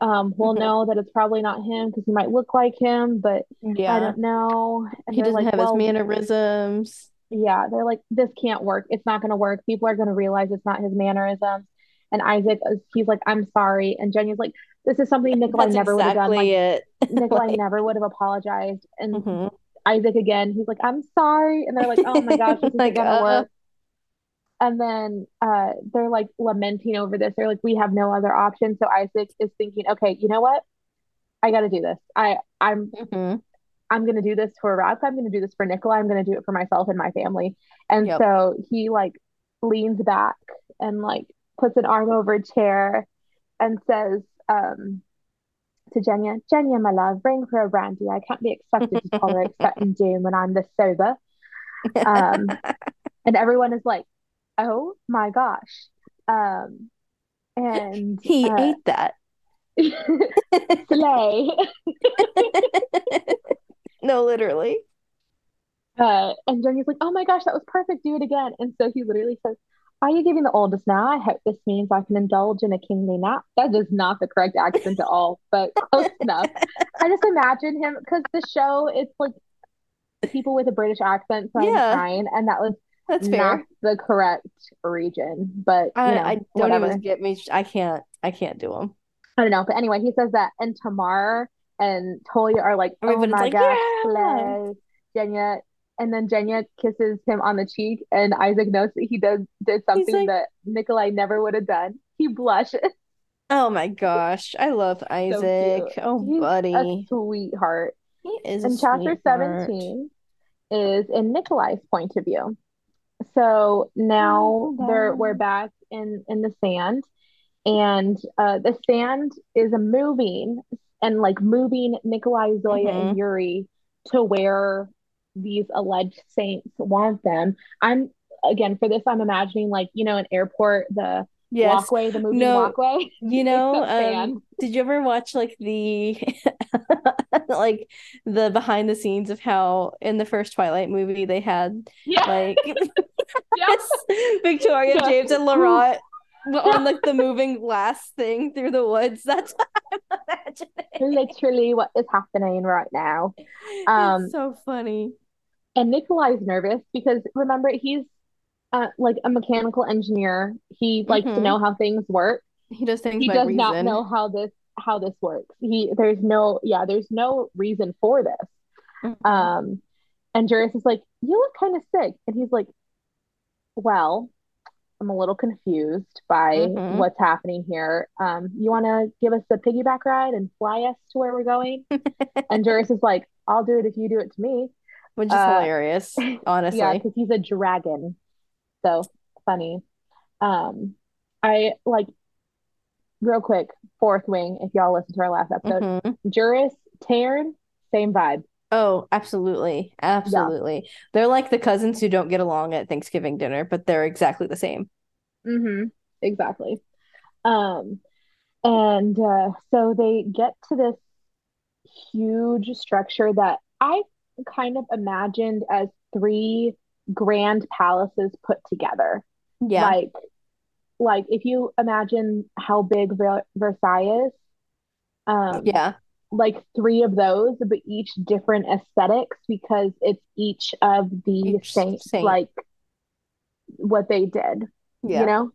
Um, we'll Mhm. know that it's probably not him because he might look like him, but yeah. I don't know. And He doesn't like, have his mannerisms. yeah, they're like, this can't work. It's not going to work. People are going to realize it's not his mannerisms. And Isaak, is- he's like, I'm sorry. And Genya's like, this is something Nikolai That's never would have done. Like, it. (laughs) Nikolai Like, never would have apologized. And mhm. Isaak again, he's like, I'm sorry. And they're like, oh my gosh, this (laughs) isn't gonna uh, work. And then uh, they're like lamenting over this. They're like, we have no other option. So Isaak is thinking, okay, you know what? I got to do this. I I'm mhm. I'm gonna do this for Ravka. I'm gonna do this for Nikolai. I'm gonna do it for myself and my family. And Yep. so he like leans back and like puts an arm over a chair and says um to Genya, Genya, my love, bring for a brandy. I can't be expected to tolerate and doom when I'm this sober. Um, (laughs) and everyone is like, oh my gosh. Um, and He uh, ate that. (laughs) (laughs) slay. No, literally. Uh, and Genya's like, oh my gosh, that was perfect. Do it again. And so he literally says, Are you giving the oldest now? I hope this means I can indulge in a kingly nap. That is not the correct accent at all, but (laughs) close enough. I just imagine him because the show, it's like people with a British accent, so Yeah. I'm trying, and that was That's not fair. the correct region. But you I, know, I don't whatever. even get me. I can't. I can't do them. I don't know. But anyway, he says that, and Tamar and Tolya are like, oh my like, gosh, yeah. Genya. And then Genya kisses him on the cheek, and Isaak knows that he does did something like- that Nikolai never would have done. He blushes. Oh my gosh, I love (laughs) Isaak. cute. Oh, He's buddy, a sweetheart. he is And chapter sweetheart. 17 is in Nikolai's point of view. So now they're we're back in in the sand, and uh, the sand is moving and like moving Nikolai, Zoya, Mhm. and Yuri to where these alleged saints want them. I'm again for this, I'm imagining like you know an airport, the Yes, walkway, the moving No, walkway. you (laughs) know, um, did you ever watch like the (laughs) like the behind the scenes of how in the first Twilight movie they had Yeah, like (laughs) yeah. Victoria. James, and Laurent on like the moving glass thing through the woods. That's what I'm imagining. Literally what is happening right now. Um, It's so funny. And Nikolai's nervous because remember he's uh, like a mechanical engineer. He likes to Mhm. know how things work. He does things He does reason. not know how this how this works. He there's no yeah, there's no reason for this. Mhm. Um and Juris is like, "You look kind of sick." And he's like, "Well, I'm a little confused by Mhm. what's happening here. Um, you want to give us a piggyback ride and fly us to where we're going?" (laughs) and Juris is like, "I'll do it if you do it to me." Which is uh, hilarious, (laughs) honestly. Yeah, because he's a dragon. So funny. Um, I like real quick, fourth wing, if y'all listen to our last episode. Mhm. Juris, Tairn, same vibe. Oh, absolutely. Absolutely. They're like the cousins who don't get along at Thanksgiving dinner, but they're exactly the same. Mm-hmm. Exactly. Um, and uh, so they get to this huge structure that I kind of imagined as three grand palaces put together. Yeah. Like, like if you imagine how big Ver Versailles is, um, Yeah. like three of those, but each different aesthetics because it's each of the Each saints, saint. like what they did, Yeah. you know?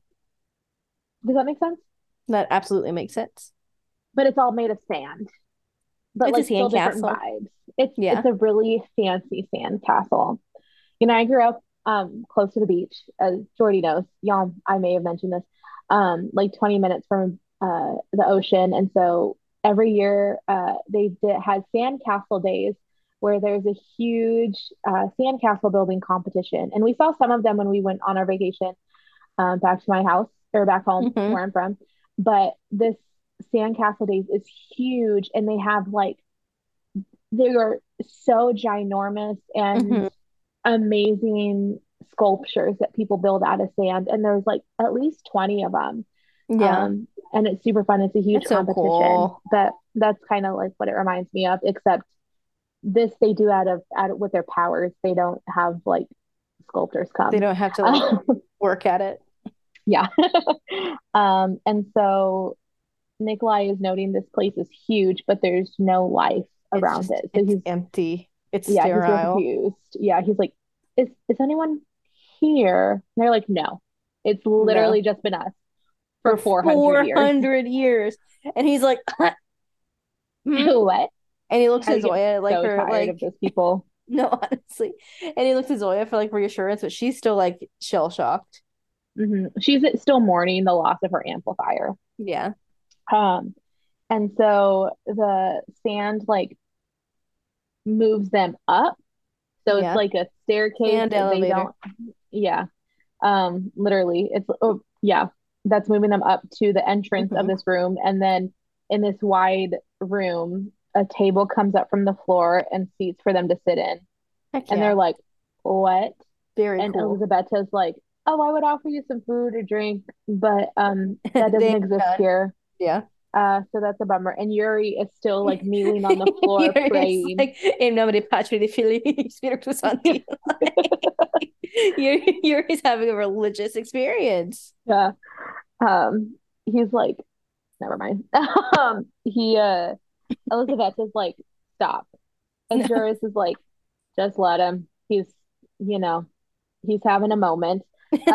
Does that make sense? That absolutely makes sense. But it's all made of sand. But It's a like still sand different castle. vibes. It's Yeah. it's a really fancy sand castle. You know, I grew up um close to the beach, as Jordy knows. Y'all, I may have mentioned this. Um, like 20 minutes from uh the ocean. And so every year uh they did had sand castle days where there's a huge uh sand castle building competition. And we saw some of them when we went on our vacation um back to my house or back home Mhm. where I'm from. But this sandcastle days is huge and they have like they are so ginormous and Mhm. amazing sculptures that people build out of sand and there's like at least 20 of them Yeah. um and it's super fun it's a huge so competition cool. but that's kind of like what it reminds me of except this they do out of out of, with their powers they don't have like sculptors come They don't have to like (laughs) work at it. yeah (laughs) um and so Nikolai is noting this place is huge, but there's no life around just it. So it's he's empty. It's yeah, he's sterile. confused. Yeah, he's like, is is anyone here? And they're like, no. It's No. literally just been us for For 400 years. 400 years. And he's like, "Hmm?" (laughs) What? and he looks I at Zoya like so for like of those people. (laughs) no, honestly. And he looks at Zoya for like reassurance, but she's still like shell shocked. hmm She's still mourning the loss of her amplifier. Yeah. Um, and so the sand like moves them up. So Yeah. it's like a staircase And that they don't, yeah. Um, literally, it's oh yeah, that's moving them up to the entrance of Mhm. this room, and then in this wide room, a table comes up from the floor and seats for them to sit in, Heck and yeah. they're like, "What?" Very And cool. Elizaveta's like, "Oh, I would offer you some food or drink, but um, (laughs) that doesn't exist here." Yeah. Uh, so that's a bummer. And Yuri is still like kneeling on the (laughs) floor praying. like, in Patri di Filii Spiritus Sancti. Yuri, Yuri's having a religious experience. Yeah. Um, he's like, never mind. (laughs) Um, he uh Elizabeth is like, stop. And No. Juris is like, just let him. He's, you know, he's having a moment. (laughs)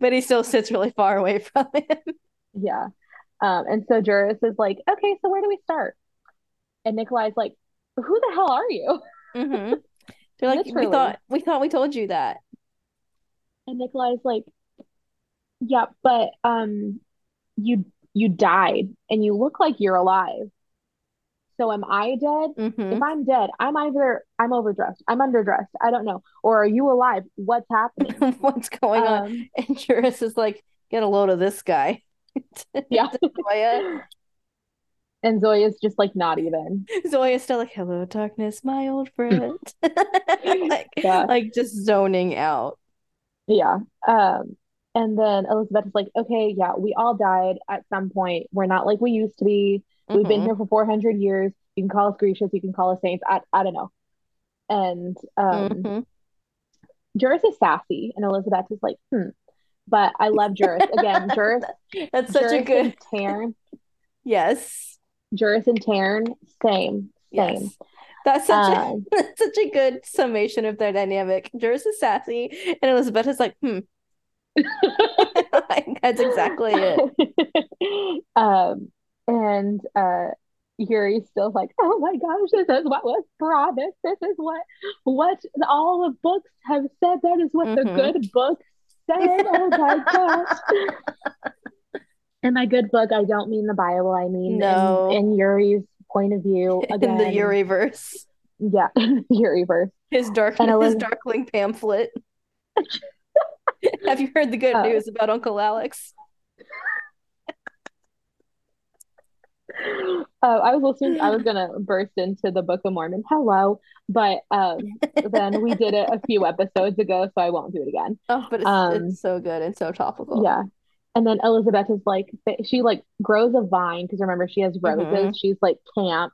but he still sits really far away from him. Yeah. Um, and so Juris is like, okay, so where do we start? And Nikolai's like, who the hell are you? hmm (laughs) They're like, we thought we thought we told you that. And Nikolai's like, yeah, but um, you you died and you look like you're alive. So am I dead? hmm If I'm dead, I'm either I'm overdressed, I'm underdressed, I don't know. Or are you alive? What's happening? (laughs) What's going on? Um, And Juris is like, get a load of this guy. Yeah. (laughs) Zoya. And Zoya's just like not even. Zoya's still like, hello, darkness, my old (laughs) friend. (laughs) like, Yeah. like just zoning out. Yeah. Um, and then Elizabeth is like, okay, yeah, we all died at some point. We're not like we used to be. We've been Mhm. here for 400 years. You can call us Grecians, you can call us saints. I, I don't know. And um, Mhm. Juris is sassy, and Elizabeth is like, hmm. But I love Juris. Again, (laughs) Juris, That's such a good and yes. Juris and Tairn, same, same. Yes. That's such a Um, (laughs) that's such a good summation of their dynamic. Juris is sassy and Elizabeth is like, hmm. (laughs) That's exactly it. um, and uh, Yuri's still like, oh my gosh, this is what was promised. This is what what all the books have said. That is what the Mhm. good book said. Oh my (laughs) gosh. In my good book, I don't mean the Bible. I mean in- No. in, Yuri's point of view. (laughs) In the Again, Yuriverse. yeah, (laughs) Yuriverse. His dark his darkling pamphlet. Have you heard the good Uh, news about Uncle Alex? Uh, (laughs) I was listening. I was gonna burst into the Book of Mormon. Hello, but um, then we did it a few episodes ago, so I won't do it again. Oh, but it's, Um, it's so good and so topical. Yeah. And then Elizabeth is like, she like grows a vine because remember she has roses. Mhm. She's like camp.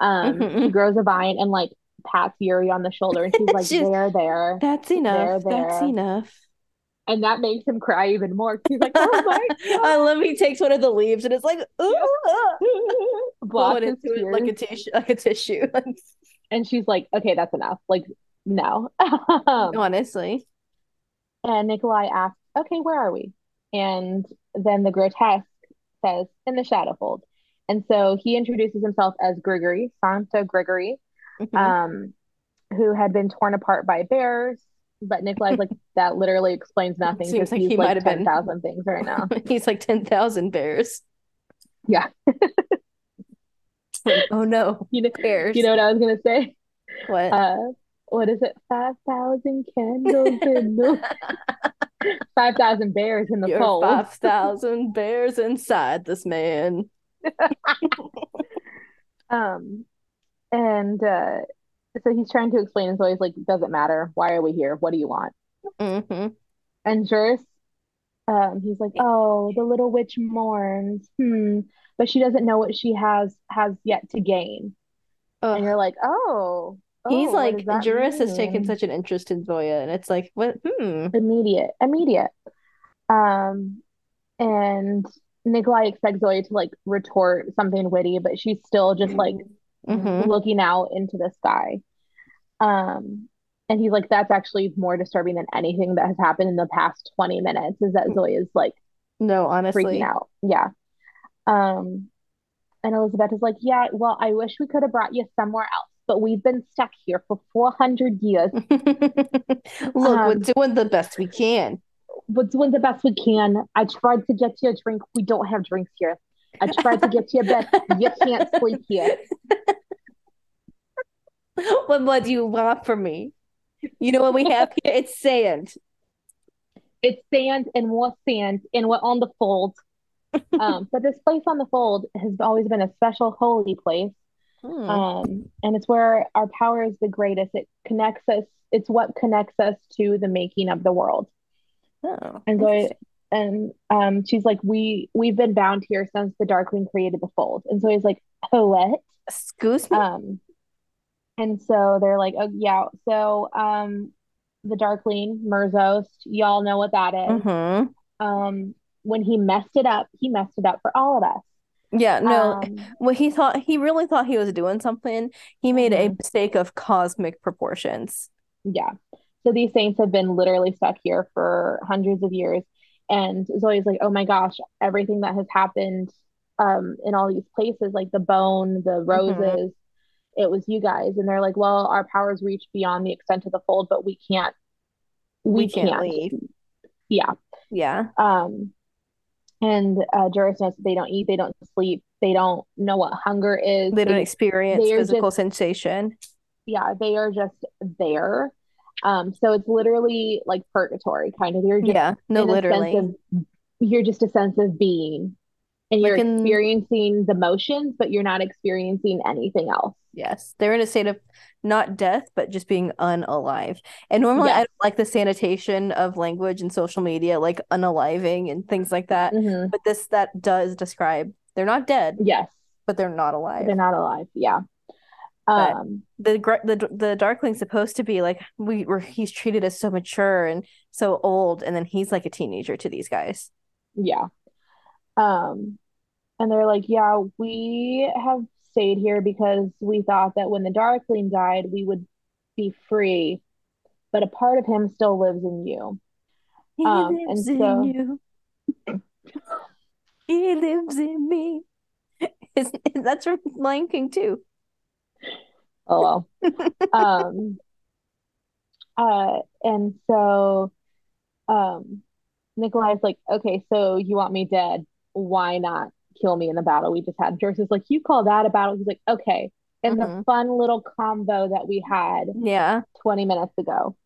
Um, she Mhm. grows a vine and like pats Yuri on the shoulder, and she's like, (laughs) She's- there, there. That's enough. There, That's enough. And that makes him cry even more. He's like, oh my I love he takes one of the leaves and it's like, ooh, God. (laughs) Blocks it into it like a tissue, like a tissue. (laughs) And she's like, okay, that's enough. Like, no. (laughs) Um, Honestly, And Nikolai asks, okay, where are we? And then the grotesque says, in the Shadowfold. And so he introduces himself as Grigory, Sankt Grigori, Mhm. um, who had been torn apart by bears. But Nikolai's like, (laughs) that literally explains nothing Seems like he's he like might have been- 10,000 things right now. (laughs) he's like ten thousand bears. Yeah. Like, (laughs) oh no, You know, bears. you know what I was going to say? what? Uh, what is it? 5,000 candles in the 5,000 bears in the You're five thousand bears inside this man. Um, and uh, so he's trying to explain, and Zoe's like, doesn't matter. Why are we here? What do you want? hmm And Juris, um, he's like, oh, the little witch mourns. Hmm. But she doesn't know what she has has yet to gain. And you're like, oh, He's oh, what like does Juris has taken such an interest in Zoya, and it's like, what? Hmm. immediate, immediate. Um, and Nikolai expects Zoya to like retort something witty, but she's still just like Mm-hmm. looking out into the sky. Um, and he's like, that's actually more disturbing than anything that has happened in the past 20 minutes is that Zoe is like No, honestly, freaking out. Yeah. Um, and Elizabeth is like, yeah, well, I wish we could have brought you somewhere else, but we've been stuck here for 400 years. (laughs) Look, we're Um, doing the best we can. We're doing the best we can. I tried to get you a drink. We don't have drinks here. I tried to get you a bed. You can't sleep here. What more do you want from me? You know what we have here? It's sand. It's sand and more sand, and we're on the fold. Um, but this place on the fold has always been a special holy place. Hmm. Um, and it's where our power is the greatest. It connects us, it's what connects us to the making of the world. Oh, And so. And um she's like, We we've been bound here since the Darkling created the fold. And so he's like, Oh what? Excuse me? Um and so they're like, Oh yeah, so um the Darkling, merzost, y'all know what that is. Mm-hmm. Um when he messed it up, he messed it up for all of us. Yeah, no. Um Well, he thought he really thought he was doing something. He made a mhm. mistake of cosmic proportions. Yeah. So these saints have been literally stuck here for hundreds of years. And Zoe's like, oh my gosh, everything that has happened um, in all these places, like the bone, the Mm-hmm. roses, it was you guys. And they're like, well, our powers reach beyond the extent of the fold, but we can't, We we can't can't. leave. Yeah. Yeah. Um, and uh, Juris knows that they don't eat, they don't sleep, they don't know what hunger is. They don't They, experience they physical just, sensation. yeah, they are just there. Um, so it's literally like purgatory, kind of. You're just Yeah, no, in a sense literally. of you're just a sense of being and you're Like in experiencing the motions, but you're not experiencing anything else. Yes, they're in a state of not death, but just being unalive. And normally I don't like the sanitation of language and social media, like unaliving and things like that. hmm But this that does describe they're not dead, Yes. but they're not alive. They're not alive. Yeah. But Um, the the the Darkling's supposed to be like we were he's treated as so mature and so old, and then he's like a teenager to these guys. yeah. Um, and they're like, yeah, we have stayed here because we thought that when the Darkling died, we would be free, but a part of him still lives in you. He Um, and lives in so you. He lives in me. Is (laughs) that's from Lion King too. Oh well. Um, uh, and so um Nikolai's like, okay, so you want me dead. Why not kill me in the battle we just had? George is like, you call that a battle? He's like, okay. and the hmm fun little combo that we had Yeah, 20 minutes ago,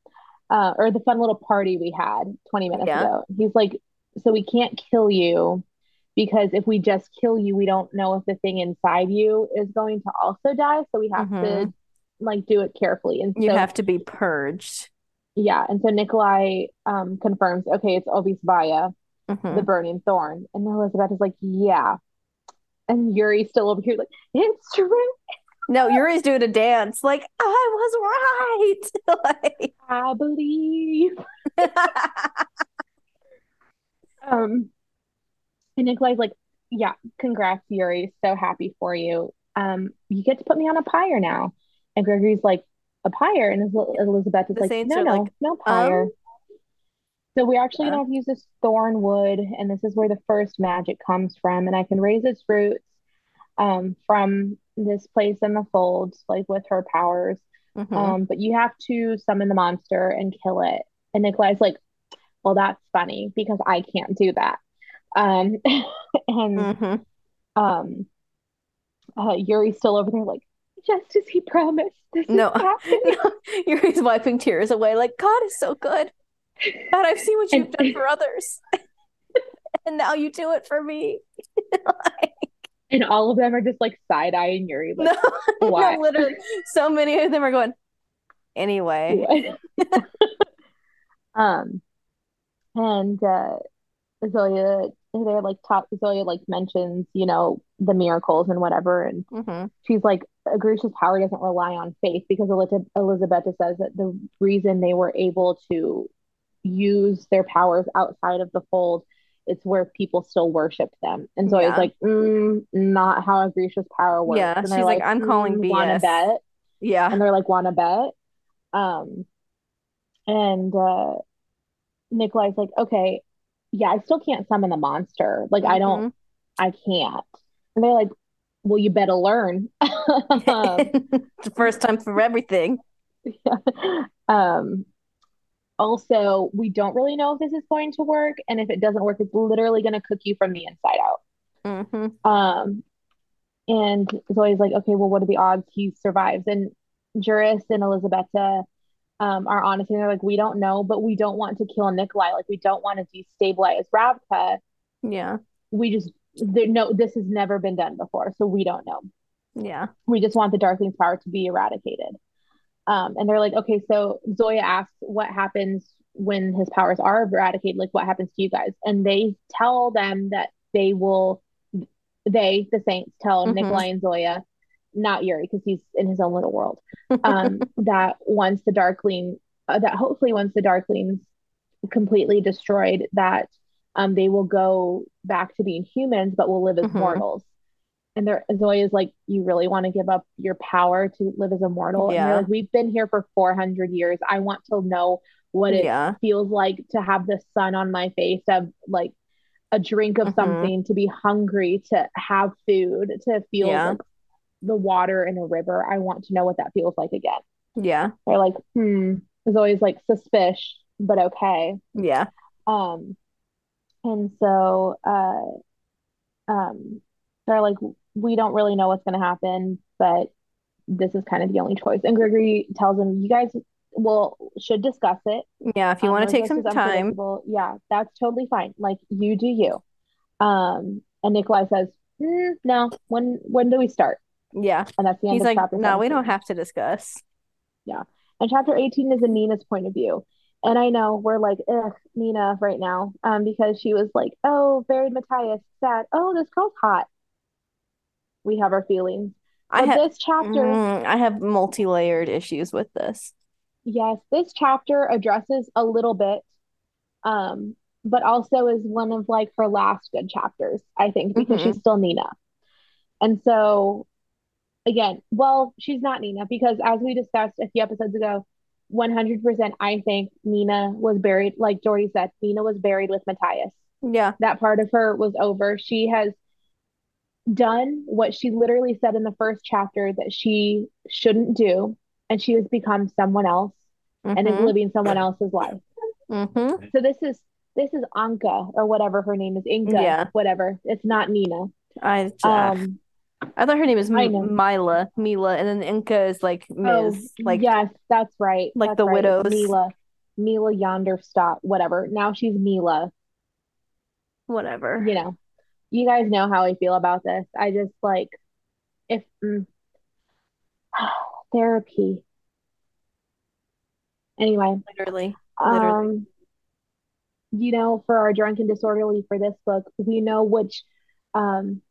uh, or the fun little party we had 20 minutes yeah. ago, he's like, so we can't kill you because if we just kill you, we don't know if the thing inside you is going to also die. So we have hmm to like do it carefully. And You so have to be purged. yeah, and so Nikolai um confirms, okay, it's Obisbaya, the hmm burning thorn. And Elizabeth is like, yeah. And Yuri's still over here like, it's true. No, Yuri's doing a dance. Like, I was right. (laughs) like I believe. (laughs) Um, and Nikolai's like, yeah, congrats, Yuri. So happy for you. Um, you get to put me on a pyre now. And Gregory's like, a pyre? And Eliz- Elizabeth is the like, Saints no, like, no, no pyre. um, So we're actually yeah. gonna use this thorn wood, and this is where the first magic comes from. And I can raise its roots um from this place in the folds, like with her powers. hmm Um, but you have to summon the monster and kill it. And Nikolai's like, well, that's funny because I can't do that. Um, (laughs) and hmm um, uh, Yuri's still over there, like, just as he promised, this is No, (laughs) happening. no, (laughs) Yuri's wiping tears away. Like, God is so good. God, I've seen what you've And done for others, and now you do it for me. and all of them are just like side eyeing Yuri, like, No, no, literally, so many of them are going. Anyway, Um, and uh, Zoya, they're like top. Zoya like mentions, you know, the miracles and whatever, and hmm she's like, Grisha's power doesn't rely on faith because Eliz- Elizabeth says that the reason they were able to use their powers outside of the fold it's where people still worship them. And so I was like, mm, not how Grisha's power works. Yeah, And she's like, "I'm calling wanna bet? Yeah. And they're like, wanna bet? Um, and uh Nikolai's like, okay, yeah, I still can't summon the monster. Like, I don't, Mhm. I can't. And they're like, well, you better learn. (laughs) Um, (laughs) It's the first time for everything. (laughs) um, also, we don't really know if this is going to work, and if it doesn't work, it's literally going to cook you from the inside out. hmm Um, and Zoe's like, okay, well, what are the odds he survives? And Juris and Elizaveta um, are honest, and they're like, we don't know, but we don't want to kill Nikolai. Like, we don't want to destabilize Ravka. Yeah. We just, there, no, this has never been done before, so we don't know. Yeah. We just want the Darkling's power to be eradicated. Um, and they're like, okay, so Zoya asks what happens when his powers are eradicated, like what happens to you guys? And they tell them that they will, they, the Saints, tell Mhm. Nikolai and Zoya, not Yuri, because he's in his own little world, (laughs) um, that once the Darkling, uh, that hopefully once the Darklings completely destroyed, that um, they will go back to being humans, but will live as Mhm. mortals. And they're Zoya's like, you really want to give up your power to live as a mortal? And Yeah. they're like, we've been here for 400 years. I want to know what it Yeah. feels like to have the sun on my face, to have like a drink of Mhm. something, to be hungry, to have food, to feel Yeah. like the water in a river. I want to know what that feels like again. Yeah. They're like, hmm. always like suspicious, but okay. Yeah. Um, and so uh, um, they're like, we don't really know what's going to happen, but this is kind of the only choice. And Gregory tells them, you guys will should discuss it. Yeah. If you Um, want to take some time. Yeah, that's totally fine. Like you do you. Um, and Nikolai says, "Mm, no. When when do we start? Yeah. And that's the end He's of like, chapter no, we don't have to discuss. Yeah. And chapter 18 is in Nina's point of view. And I know we're like, ugh, Nina right now, um, because she was like, oh, buried Matthias, sad. Oh, this girl's hot. We have our feelings. I have this chapter, Mm, I have multi-layered issues with this. yes, this chapter addresses a little bit, um, but also is one of like her last good chapters, I think, because Mhm. she's still Nina. And so, again, well, she's not Nina because as we discussed a few episodes ago, 100% I think Nina was buried, like Jordy said, Nina was buried with Matthias. Yeah. That part of her was over. She has done what she literally said in the first chapter that she shouldn't do, and she has become someone else and is Mhm. living someone else's life. Mhm. So this is this is Anka or whatever her name is, Inka, Yeah. whatever. It's not Nina. I Um, I thought her name was I M-. Mila, Mila, and then Inca is like oh, Like yes, that's right. like That's the right. Widows. Mila, Mila Jandersdat, whatever. Now she's Mila. whatever. You know, you guys know how I feel about this. I just like if mm, (sighs) therapy. Anyway, Literally. Literally. um, you know, for our drunken disorderly for this book, we know which um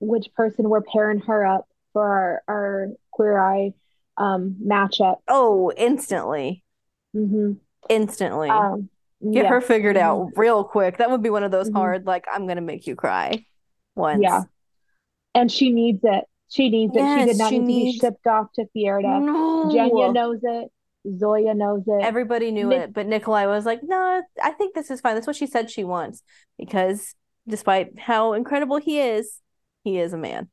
which person we're pairing her up for our our queer eye um matchup. Oh, instantly. Mm-hmm. Instantly. Um, Get yeah, her figured out real quick. That would be one of those Mhm. hard, like, I'm gonna make you cry once. Yeah. and she needs it. She needs it. She did not she need to be shipped off to Fjerda. No. Jenya knows it. Zoya knows it. Everybody knew it, but Nikolai was like, no, I think this is fine. That's what she said she wants. Because despite how incredible he is, he is a man.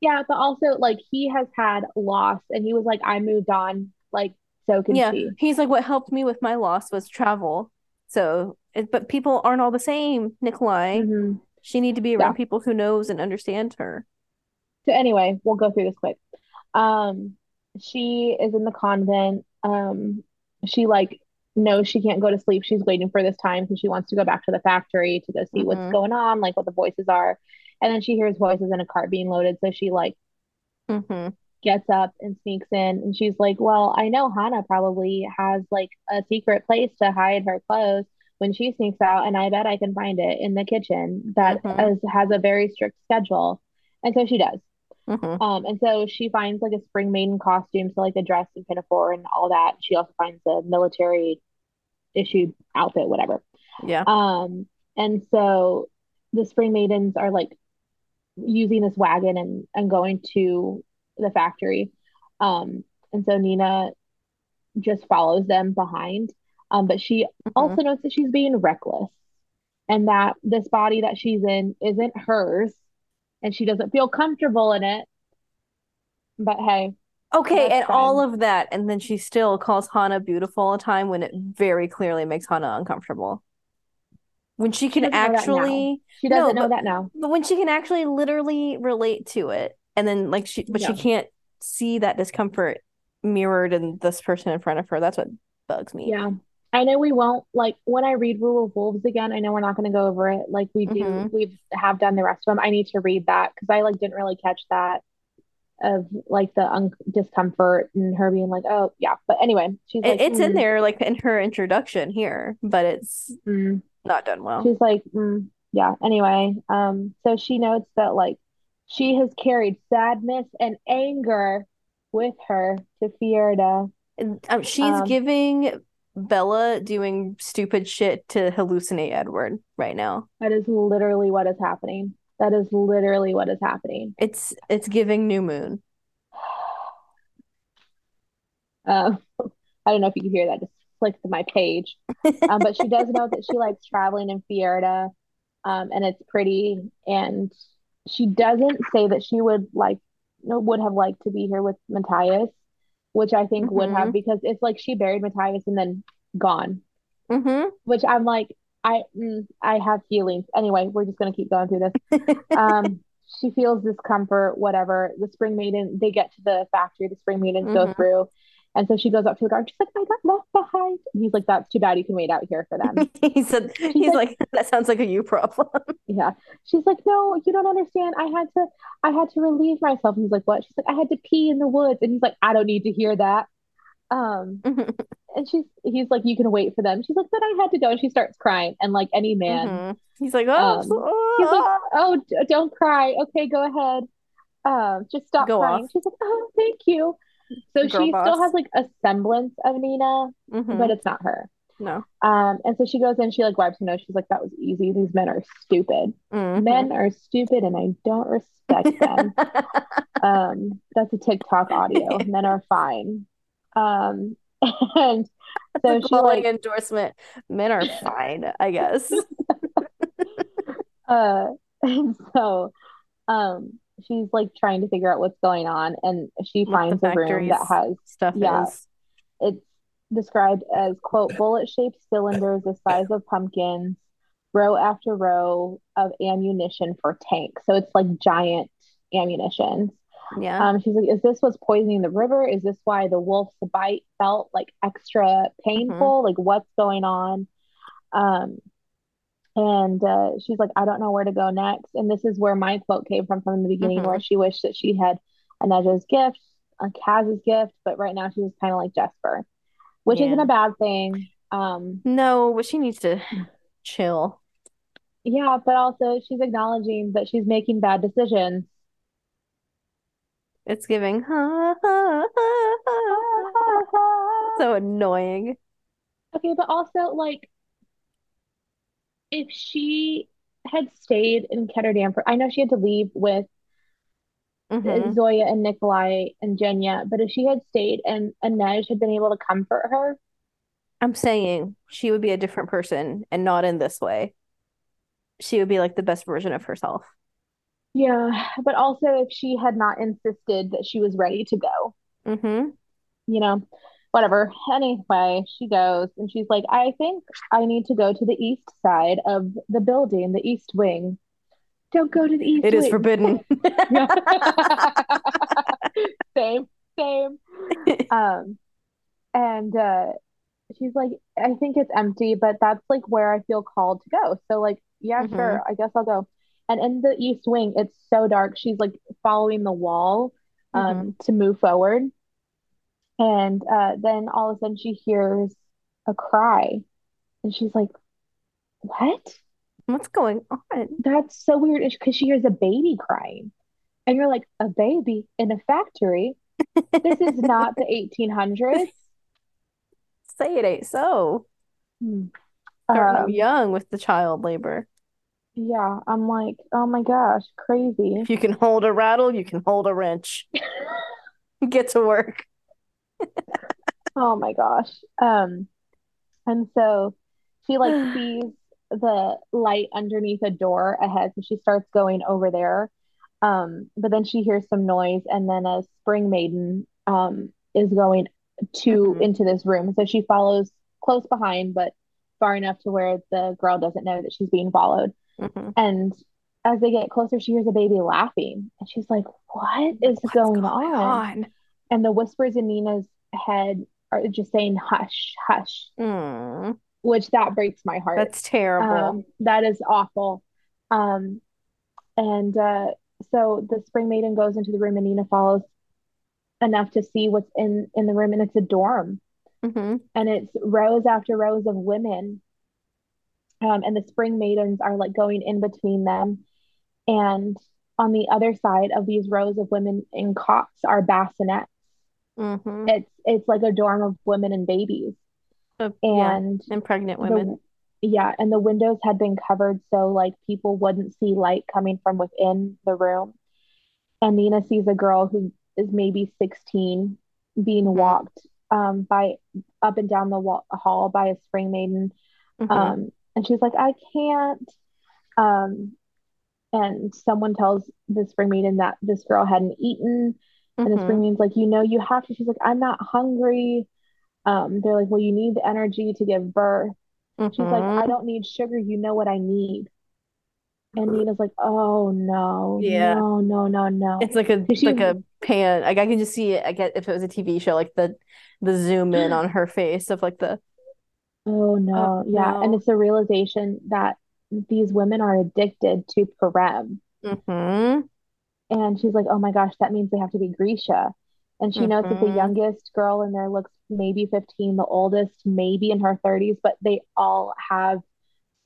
Yeah, but also like he has had loss, and he was like, I moved on. Like so can Yeah. she. He's like, what helped me with my loss was travel. So, it, but people aren't all the same, Nikolai. Mhm. She need to be around Yeah. people who knows and understand her. So anyway, we'll go through this quick. Um, she is in the convent. Um, she like knows she can't go to sleep. She's waiting for this time because she wants to go back to the factory to go see what's Mhm. going on, like what the voices are. And then she hears voices in a cart being loaded, so she like hmm gets up and sneaks in and she's like, Well, I know Hanne probably has like a secret place to hide her clothes when she sneaks out, and I bet I can find it in the kitchen that Mhm. is, has a very strict schedule. And so she does. hmm Um, and so she finds like a spring maiden costume, so like a dress and pinafore and all that. She also finds a military issued outfit, whatever. Yeah. Um, and so the spring maidens are like using this wagon and and going to the factory. Um, and so Nina just follows them behind. Um, but she Mhm. also knows that she's being reckless and that this body that she's in isn't hers and she doesn't feel comfortable in it. But hey, Okay, and all of that, and then she still calls Hanne beautiful all the time when it very clearly makes Hanne uncomfortable. When she She can know actually, She doesn't know but that now. but when she can actually literally relate to it, and then like she, but she can't see that discomfort mirrored in this person in front of her. That's what bugs me. Yeah. I know we won't like when I read Rule of Wolves again, I know we're not going to go over it like we do Mhm. we've have done the rest of them. I need to read that because I like didn't really catch that of like the un discomfort and her being like, oh yeah. But anyway, she's like, it's in mm, there like in her introduction here, but it's mm. Not done well. She's like, mm, yeah. Anyway, um, so she notes that like she has carried sadness and anger with her to Fjerda. And, um, she's Um, giving Bella doing stupid shit to hallucinate Edward right now. that is literally what is happening. That is literally what is happening. It's it's giving New Moon. (sighs) Um, (laughs) I don't know if you can hear that. Just clicked my page. Um, but she does know that she likes traveling in Fjerda, um, and it's pretty. And she doesn't say that she would like no, would have liked to be here with Matthias, which I think would have Mhm. because it's like she buried Matthias and then gone. Mm-hmm. Which I'm like, I mm, I have feelings. Anyway, we're just gonna keep going through this. (laughs) Um, she feels discomfort, whatever. The spring maiden, they get to the factory, the spring maidens go Mhm. through. And so she goes up to the guard. She's like, I got left behind. And he's like, That's too bad. You can wait out here for them. (laughs) He said he's like, that sounds like a you problem. (laughs) Yeah. She's like, No, you don't understand. I had to I had to relieve myself. And he's like, What? She's like, I had to pee in the woods. And he's like, I don't need to hear that. Um, (laughs) and she's he's like, You can wait for them. She's like, But I had to go. And she starts crying. And like any man, Mhm. He's like, oh, Um, so- he's like, Oh, d- don't cry. Okay, go ahead. Um, just stop Go crying. off. She's like, Oh, thank you. So Girl she boss. still has like a semblance of Nina, Mhm. but it's not her. no. Um, and so she goes in, she like wipes her nose. She's like, That was easy. These men are stupid. Mhm. Men are stupid and I don't respect them. (laughs) Um, that's a TikTok audio. (laughs) Men are fine. Um, (laughs) and so she like endorsement. Men are fine, I guess. uh and so um she's like trying to figure out what's going on and she What finds a room that has Stuff Yeah. is. it's described as quote bullet shaped cylinders the size of pumpkins row after row of ammunition for tanks so it's like giant ammunition Yeah. um she's like is this what's poisoning the river is this why the wolf's bite felt like extra painful like what's going on um and uh, she's like i don't know where to go next. And this is where my quote came from from the beginning where she wished that she had Inej's gift a Kaz's gift but right now she's kind of like Jesper which isn't a bad thing. Um no, but she needs to chill. yeah but also she's acknowledging that she's making bad decisions. It's giving (laughs) so annoying. Okay, but also like if she had stayed in Ketterdam for, I know she had to leave with Mhm. Zoya and Nikolai and Jenya, but if she had stayed and Inej had been able to comfort her, I'm saying she would be a different person and not in this way. She would be like the best version of herself. yeah, but also if she had not insisted that she was ready to go, Mm-hmm. you know, whatever. Anyway, she goes and she's like, I think I need to go to the east side of the building, the east wing. Don't go to the east wing. It is forbidden. (laughs) (laughs) Same, same. Um, and uh, she's like, I think it's empty, but that's like where I feel called to go. So like, yeah, Mhm. sure, I guess I'll go. And in the East Wing, it's so dark. She's like following the wall um to move forward. And uh, then all of a sudden she hears a cry, and she's like, "What? What's going on? That's so weird." Because she hears a baby crying, and you're like, "A baby in a factory? This is not the (laughs) 1800s." Say it ain't so. Hmm. Starting Um, young with the child labor. yeah, I'm like, oh my gosh, crazy. If you can hold a rattle, you can hold a wrench. (laughs) Get to work. (laughs) Oh my gosh. Um, and so she like (sighs) sees the light underneath a door ahead, so she starts going over there. Um, but then she hears some noise, and then a spring maiden um is going to Mhm, into this room. So she follows close behind, but far enough to where the girl doesn't know that she's being followed. mhm. And as they get closer, she hears a baby laughing, and she's like, "What is What's going going on?" on? And the whispers in Nina's head are just saying, "Hush, hush." Mm, which that breaks my heart. that's terrible. Um, that is awful. Um, and uh, so the spring maiden goes into the room and Nina follows enough to see what's in in the room, and it's a dorm, hmm and it's rows after rows of women. Um, and the spring maidens are like going in between them, and on the other side of these rows of women in cots are bassinets. Hmm It's it's like a dorm of women and babies, yeah, and and pregnant women. the yeah, and the windows had been covered so like people wouldn't see light coming from within the room. And Nina sees a girl who is maybe 16 being hmm walked um by up and down the wall, hall by a spring maiden. hmm Um and she's like, I can't. Um and someone tells the spring maiden that this girl hadn't eaten. And the hmm spring maiden's like, you know, you have to. She's like, I'm not hungry. Um, they're like, well, you need the energy to give birth. She's like, I hmm don't need sugar. You know what I need. And Nina's like, oh no, Yeah. no, no, no, no. It's like a she, like a pan. Like I can just see it. I get if it was a TV show, like the the zoom in on her face of like the oh (gasps) oh no, yeah. And it's a realization that these women are addicted to Parem. hmm And she's like, oh my gosh, that means they have to be Grisha. And she notes that the hmm youngest girl in there looks maybe 15, the oldest maybe in her 30s, but they all have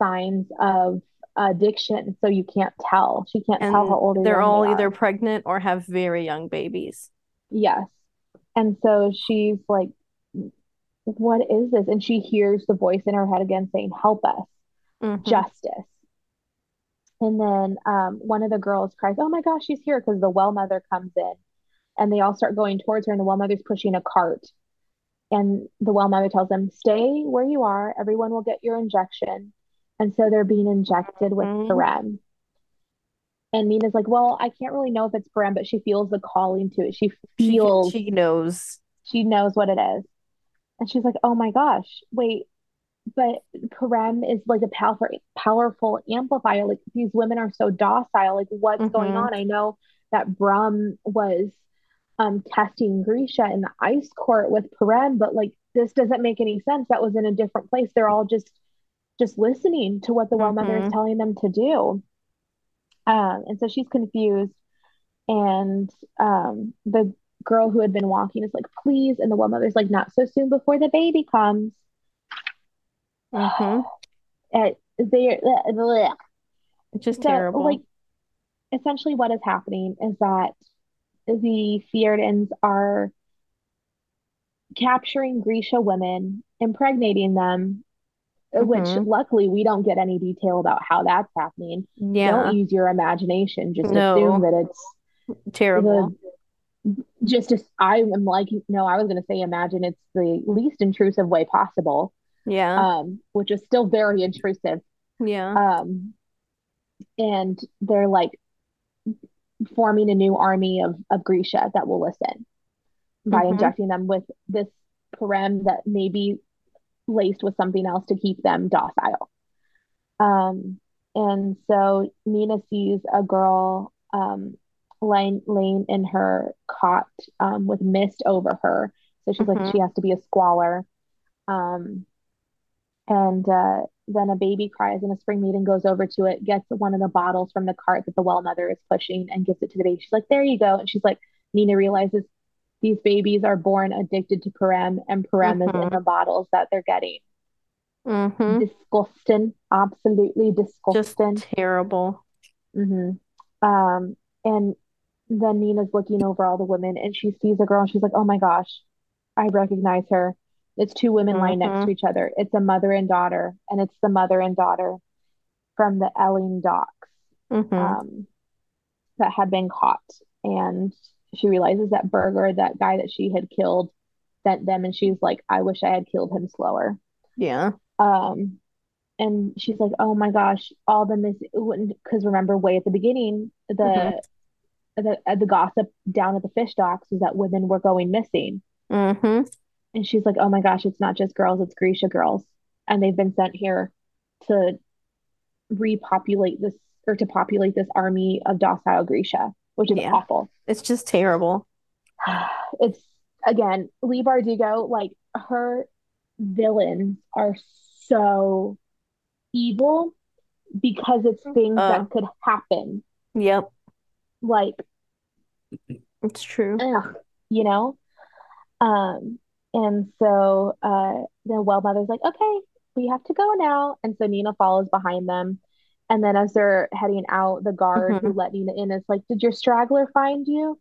signs of addiction. So you can't tell. She can't tell how old they're young they all either pregnant or have very young babies. Yes. And so she's like, what is this? And she hears the voice in her head again saying, help us, hmm justice. And then um, one of the girls cries, oh my gosh, she's here because the well mother comes in and they all start going towards her and the well mother's pushing a cart. And the well mother tells them, stay where you are. Everyone will get your injection. And so they're being injected with hmm Parem. And Nina's like, well, I can't really know if it's Parem, but she feels the calling to it. She She feels, she knows. she knows what it is. And she's like, oh my gosh, wait, but Parem is like a powerful, powerful amplifier. Like these women are so docile. Like what's going hmm on? I know that Brum was um testing Grisha in the ice court with Parem, but like this doesn't make any sense. That was in a different place. They're all just just listening to what the well mother is hmm telling them to do. Um, and so she's confused, and um, the girl who had been walking is like, please, and the well mother's like, not so soon before the baby comes. Hmm And they It's just so like essentially what is happening is that the Fjerdans are capturing Grisha women, impregnating them, which hmm luckily we don't get any detail about how that's happening. Don't Yeah. use your imagination. Just assume that it's Terrible. the just as I am like, no, I was going to say imagine it's the least intrusive way possible, Yeah. um, which is still very intrusive. Yeah. Um, and they're like forming a new army of, of Grisha that will listen by hmm injecting them with this parem that may be laced with something else to keep them docile. Um, and so Nina sees a girl um, laying, laying in her cot um, with mist over her. So she's like, hmm she has to be a Squaller. Um, and uh, then a baby cries, and a spring maiden goes over to it, gets one of the bottles from the cart that the well mother is pushing, and gives it to the baby. She's like, there you go. And she's like, Nina realizes these babies are born addicted to Parem, and Parem is in hmm the bottles that they're getting. hmm Disgusting, absolutely disgusting. Just terrible. hmm Um, and then Nina's looking over all the women and she sees a girl and she's like, oh my gosh, I recognize her. It's two women lying next to each other. It's a mother and daughter, and it's the mother and daughter from the Elling docks hmm um, that had been caught. And she realizes that Berger, that guy that she had killed, sent them, and she's like, I wish I had killed him slower. Yeah. Um, and she's like, oh my gosh, all the miss because remember way at the beginning, the the uh, the gossip down at the fish docks was that women were going missing. hmm And she's like, oh my gosh, it's not just girls, it's Grisha girls. And they've been sent here to repopulate this or to populate this army of docile Grisha, which is Yeah. awful. It's just terrible. (sighs) It's again, Leigh Bardugo, like her villains are so evil because it's things Uh, that could happen. yep. Like, It's true. ugh, you know? Um, and so uh the well mother's like, okay, we have to go now. And so Nina follows behind them. And then as they're heading out, the guard who hmm let Nina in is like, Did your straggler find you?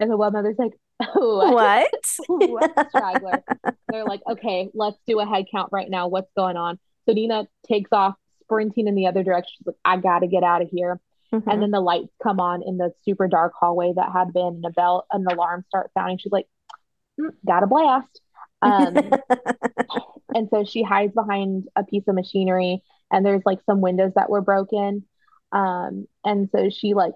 And the well mother's like, (laughs) What? (laughs) what straggler? They're like, okay, let's do a head count right now. What's going on? So Nina takes off, sprinting in the other direction. She's like, I gotta get out of here. And hmm then the lights come on in the super dark hallway that had been, and a bell, an alarm starts sounding. She's like, "Mm, got a blast. Um, (laughs) and so she hides behind a piece of machinery, and there's like some windows that were broken. Um, and so she like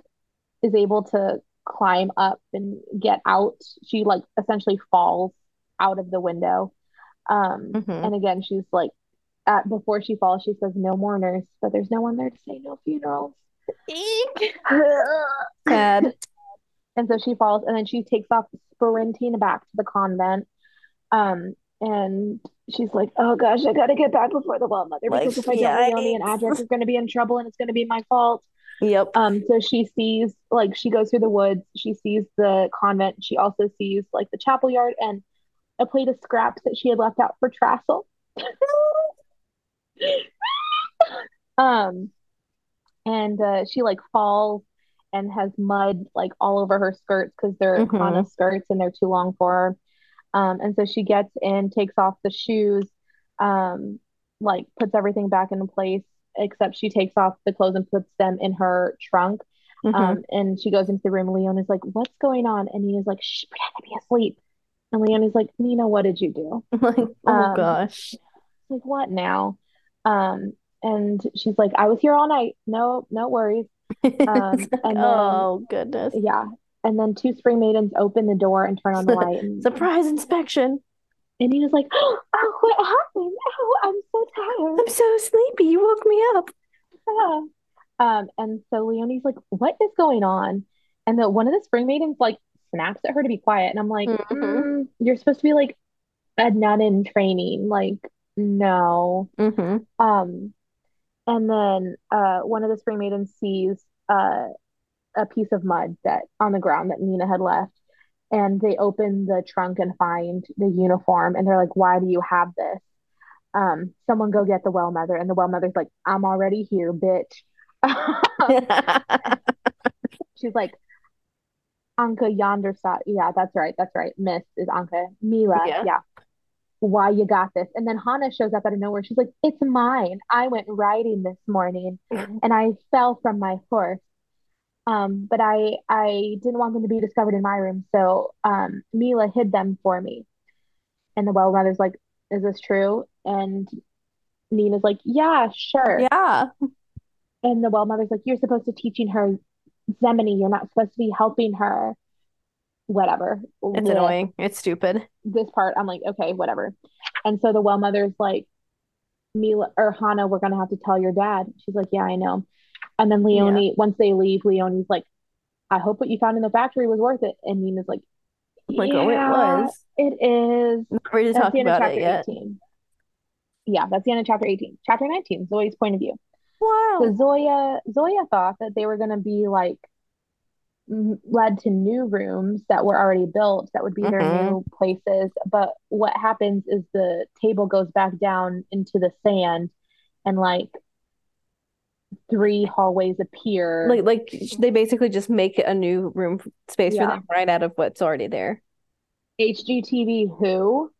is able to climb up and get out. She like essentially falls out of the window. Um, hmm and again, she's like, at before she falls, she says, "No mourners," but there's no one there to say no funerals. (laughs) Sad. And so she falls, and then she takes off sprinting back to the convent. Um, and she's like, "Oh gosh, I gotta get back before the well mother because if I don't, Leoni and yikes. Adrik (laughs) are gonna be in trouble, and it's gonna be my fault." Yep. Um, so she sees, like, she goes through the woods. She sees the convent. She also sees like the chapel yard and a plate of scraps that she had left out for Trassel. (laughs) (laughs) Um, and uh, she like falls and has mud like all over her skirts because they're hmm Hanne skirts and they're too long for her. Um, and so she gets in, takes off the shoes, um, like puts everything back into place, except she takes off the clothes and puts them in her trunk. hmm Um, and she goes into the room. Leon is like, "What's going on?" And Nina's like, "Shh, pretend to be asleep." And Leon is like, "Nina, what did you do?" (laughs) Like, oh Um, gosh. like, "What now?" Um, and she's like, "I was here all night. No, no worries." Um, (laughs) and then oh goodness. yeah, and then two spring maidens open the door and turn on the light, and (laughs) Surprise inspection. and Nina's like, (gasps) "Oh, what happened? Oh, I'm so tired." I'm so sleepy. You woke me up. Ah. Um, and so Leoni's like, "What is going on?" And the one of the spring maidens like snaps at her to be quiet, and I'm like, hmm mm, "You're supposed to be like a nun in training, like no." hmm Um, and then uh, one of the spring maidens sees uh a piece of mud that on the ground that Nina had left. And they open the trunk and find the uniform, and they're like, "Why do you have this?" Um, someone go get the well mother, and the well mother's like, "I'm already here, bitch." (laughs) She's like, "Anka yonder side." Yeah, that's right, that's right. Miss is Anka. Mila, Yeah. yeah. Why you got this? And then Hanne shows up out of nowhere. She's like, "It's mine. I went riding this morning, and I fell from my horse." Um, but I I didn't want them to be discovered in my room, so um, Mila hid them for me. And the well mother's like, "Is this true?" And Nina's like, "Yeah, sure." Yeah. And the well mother's like, "You're supposed to teaching her Zemeni. You're not supposed to be helping her." Whatever. It's annoying. It's stupid. This part, I'm like, okay, whatever. And so the well mother's like, Mila or Hanne, we're gonna have to tell your dad. She's like, yeah, I know. And then Yeah. Leoni, once they leave, Leoni's like, I hope what you found in the factory was worth it. And Nina's like, Like, oh, it was. it is. Not ready to That's talk the end of about it yet. 18. Yeah, that's the end of chapter 18. Chapter 19, Zoe's point of view. Wow. So Zoya, Zoya thought that they were gonna be like led to new rooms that were already built that would be their hmm new places. But what happens is the table goes back down into the sand and like three hallways appear. Like, like they basically just make a new room space for them right out of what's already there. HGTV who?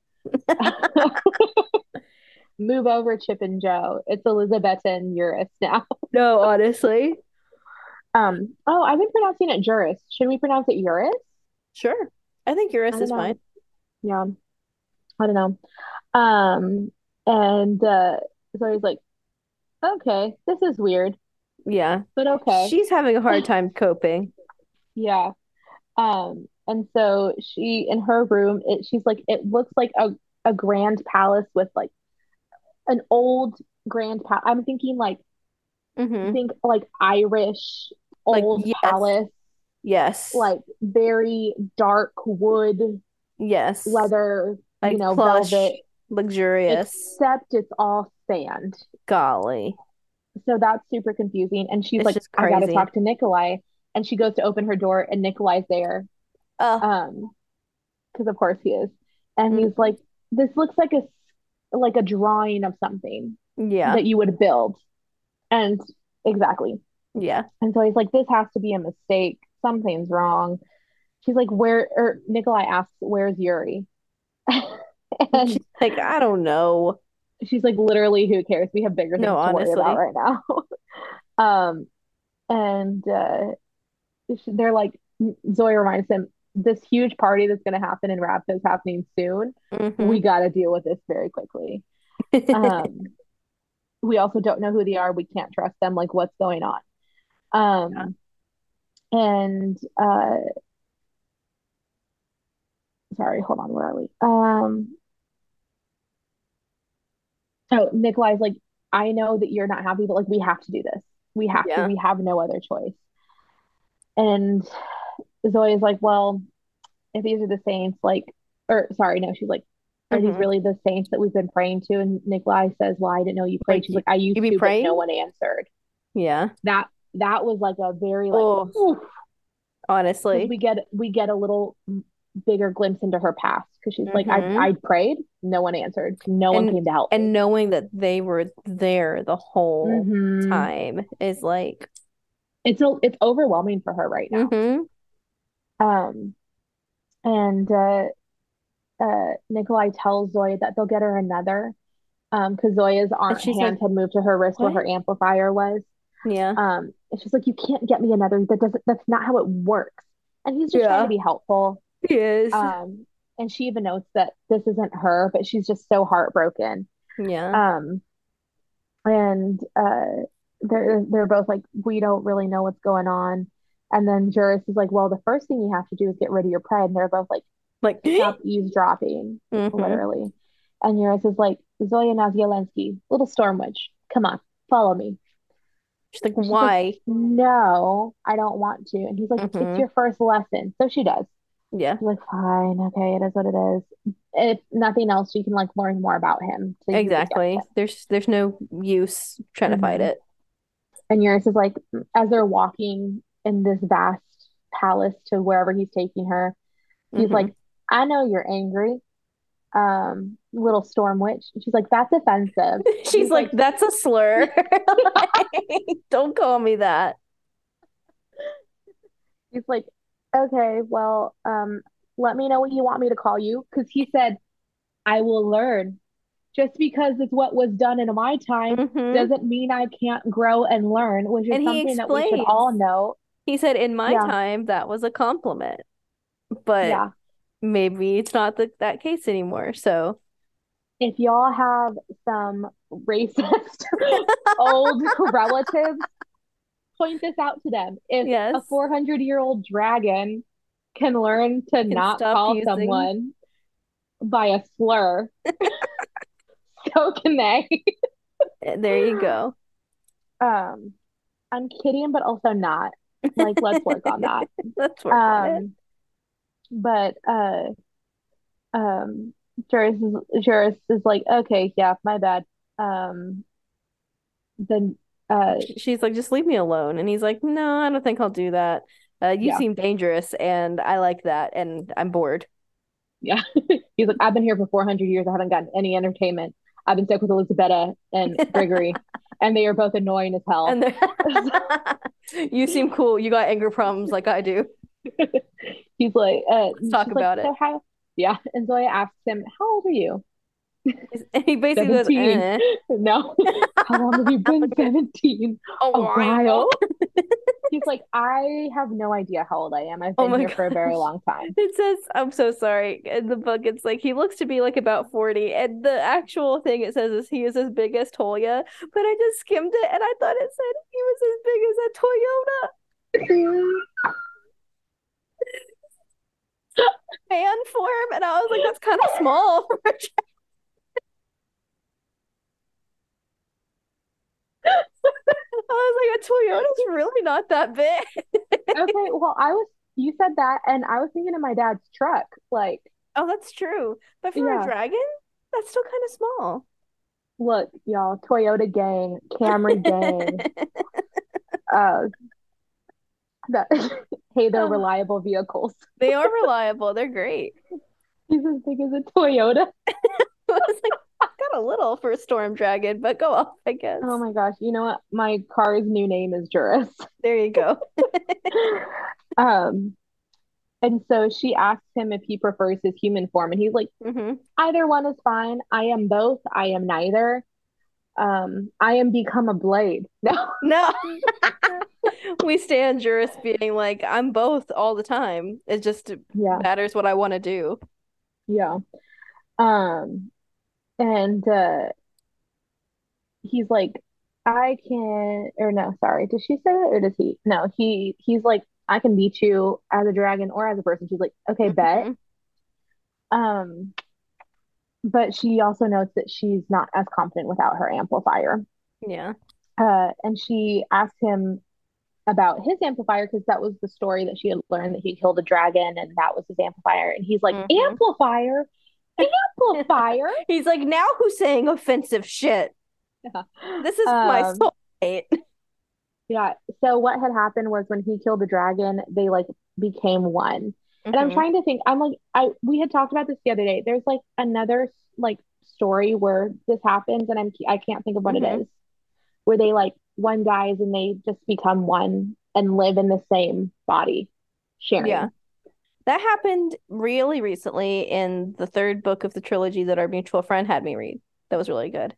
(laughs) (laughs) Move over, Chip and Joe. It's Elizabeth and Eurus now. No, honestly. Um, oh, I've been pronouncing it Juris. Should we pronounce it Eurus? Sure. I think Eurus I is know. fine. Yeah. I don't know. Um, and uh so he's like, okay, this is weird, Yeah. but okay. She's having a hard (laughs) time coping. Yeah. Um, and so she in her room, it she's like, it looks like a, a grand palace with like an old grand palace. I'm thinking like hmm think like Irish Like, old yes. palace, Yes. like very dark wood, yes. leather, Like you know, plush, velvet, luxurious. except it's all sand. Golly. So that's super confusing. And she's It's like, I gotta talk to Nikolai. And she goes to open her door and Nikolai's there. Oh, Um, because of course he is. And Mm. he's like, this looks like a like a drawing of something yeah. that you would build. And exactly. Yeah. And so he's like, this has to be a mistake. Something's wrong. She's like, where or Nikolai asks, where's Yuri? (laughs) And She's like, I don't know. she's like, literally, who cares? We have bigger things No, to worry about right now. (laughs) Um, and uh they're like, Zoe reminds him, this huge party that's going to happen in Rapta is happening soon. Mhm. We got to deal with this very quickly. (laughs) Um, we also don't know who they are. We can't trust them. Like, what's going on? Um, and uh, sorry, hold on. Where are we? Um, so Nikolai's like, I know that you're not happy, but like, we have to do this. We have to. We have no other choice. And Zoe is like, well, if these are the saints, like, or sorry, no, she's like, are these Mhm. really the saints that we've been praying to? And Nikolai says, well, I didn't know you prayed. She's like, I used you be to, but praying? no one answered. Yeah. That that was like a very like, Oh, oof, honestly. we get we get a little bigger glimpse into her past because she's like, Mhm. I I prayed, no one answered, no one came to help. And knowing that they were there the whole Mhm. time is like, It's a, it's overwhelming for her right now. mhm. Um, and uh, uh, Nikolai tells zoya that they'll get her another, um, because Zoya's arm hand like, had moved to her wrist where her amplifier was. Yeah. Um, and she's like, you can't get me another. That doesn't. That's not how it works. And he's just trying to be helpful. Yes. Um, and she even notes that this isn't her, but she's just so heartbroken. yeah. Um, and uh, they're they're both like, we don't really know what's going on. And then Juris is like, well, the first thing you have to do is get rid of your pride. And they're both like, Like, (gasps) stop eavesdropping, Mhm. literally. And Juris is like, Zoya Nazyalensky, little storm witch, come on, follow me. She's like, She's like, why? No, I don't want to. And he's like, Mhm. it's your first lesson. So she does. Yeah. She's like, fine, okay, it is what it is. If nothing else, you can like learn more about him against Exactly. There's there's no use trying to fight Mhm. it. And yours is like, as they're walking in this vast palace to wherever he's taking her, he's Mhm. like, I know you're angry, um, little storm witch. She's like, that's offensive. (laughs) She's He's like, like- that's a slur. (laughs) Like, (laughs) don't call me that. He's like, okay, well, um, let me know what you want me to call you. Because he said, I will learn. Just because it's what was done in my time Mhm. doesn't mean I can't grow and learn, which is And something that we should all know. He said, in my Yeah. time, that was a compliment. But Yeah. Maybe it's not the, that case anymore. So If y'all have some racist (laughs) old relatives, point this out to them. If a 400 year old dragon can learn to not call using- someone by a slur, (laughs) so can they. there you go. Um, I'm kidding, but also not. Like, let's work on that. (laughs) Let's work on it. But uh, um, Juris is Juris is like, okay, yeah, my bad. Um, then uh, She's like, just leave me alone. And he's like, no, I don't think I'll do that. Uh, you Yeah. seem dangerous, and I like that, and I'm bored. yeah, (laughs) he's like, I've been here for 400 years. I haven't gotten any entertainment. I've been stuck with Elizaveta and (laughs) Gregory, and they are both annoying as hell. And (laughs) you seem cool. You got anger problems like I do. He's like, uh, Let's talk she's like, about it. so how, Yeah. And Zoya asks him, How old are you? And (laughs) he basically goes, 17. eh. (laughs) No. (laughs) How long have you been 17? a while. He's like, I have no idea how old I am. I've Oh been my here for a very long time. It says, I'm so sorry. In the book, it's like he looks to be like about 40. And the actual thing it says is he is as big as Tolya. But I just skimmed it and I thought it said he was as big as a Toyota fan form. And I was like, that's kind of small for a child. I was like, a Toyota's really not that big. okay, well, I was, you said that, and I was thinking of my dad's truck. Like, Oh, that's true. But for Yeah. a dragon, that's still kind of small. look, y'all, Toyota gang, Camry gang, (laughs) uh, that, (laughs) hey, they're Oh. reliable vehicles. (laughs) They are reliable. They're great. He's as big as a Toyota. (laughs) I was like, got a little for a storm dragon, but go off, I guess. Oh my gosh, you know what? My car's new name is Juris. (laughs) There you go. Um, and so she asks him if he prefers his human form, and he's like, hmm either one is fine. I am both. I am neither. Um, I am become a blade. No. No. (laughs) we stand Juris being like, I'm both all the time. It just Yeah, matters what I want to do. yeah. Um, and uh he's like, I can or no, sorry, did she say that or does he? No, he he's like, I can beat you as a dragon or as a person. She's like, okay, bet. Mhm. Um, but she also notes that she's not as confident without her amplifier. Yeah. Uh, and she asked him about his amplifier because that was the story that she had learned that he killed a dragon and that was his amplifier. And he's like, Mhm. amplifier, amplifier. (laughs) He's like, now who's saying offensive shit? Yeah. This is my Um, soulmate. Yeah. So what had happened was when he killed the dragon, they like became one. And I'm Mhm. trying to think. I'm like, I we had talked about this the other day. There's like another like story where this happens, and I'm I can't think of what Mhm. it is, where they like one dies and they just become one and live in the same body, sharing. Yeah. That happened really recently in the third book of the trilogy that our mutual friend had me read. That was really good.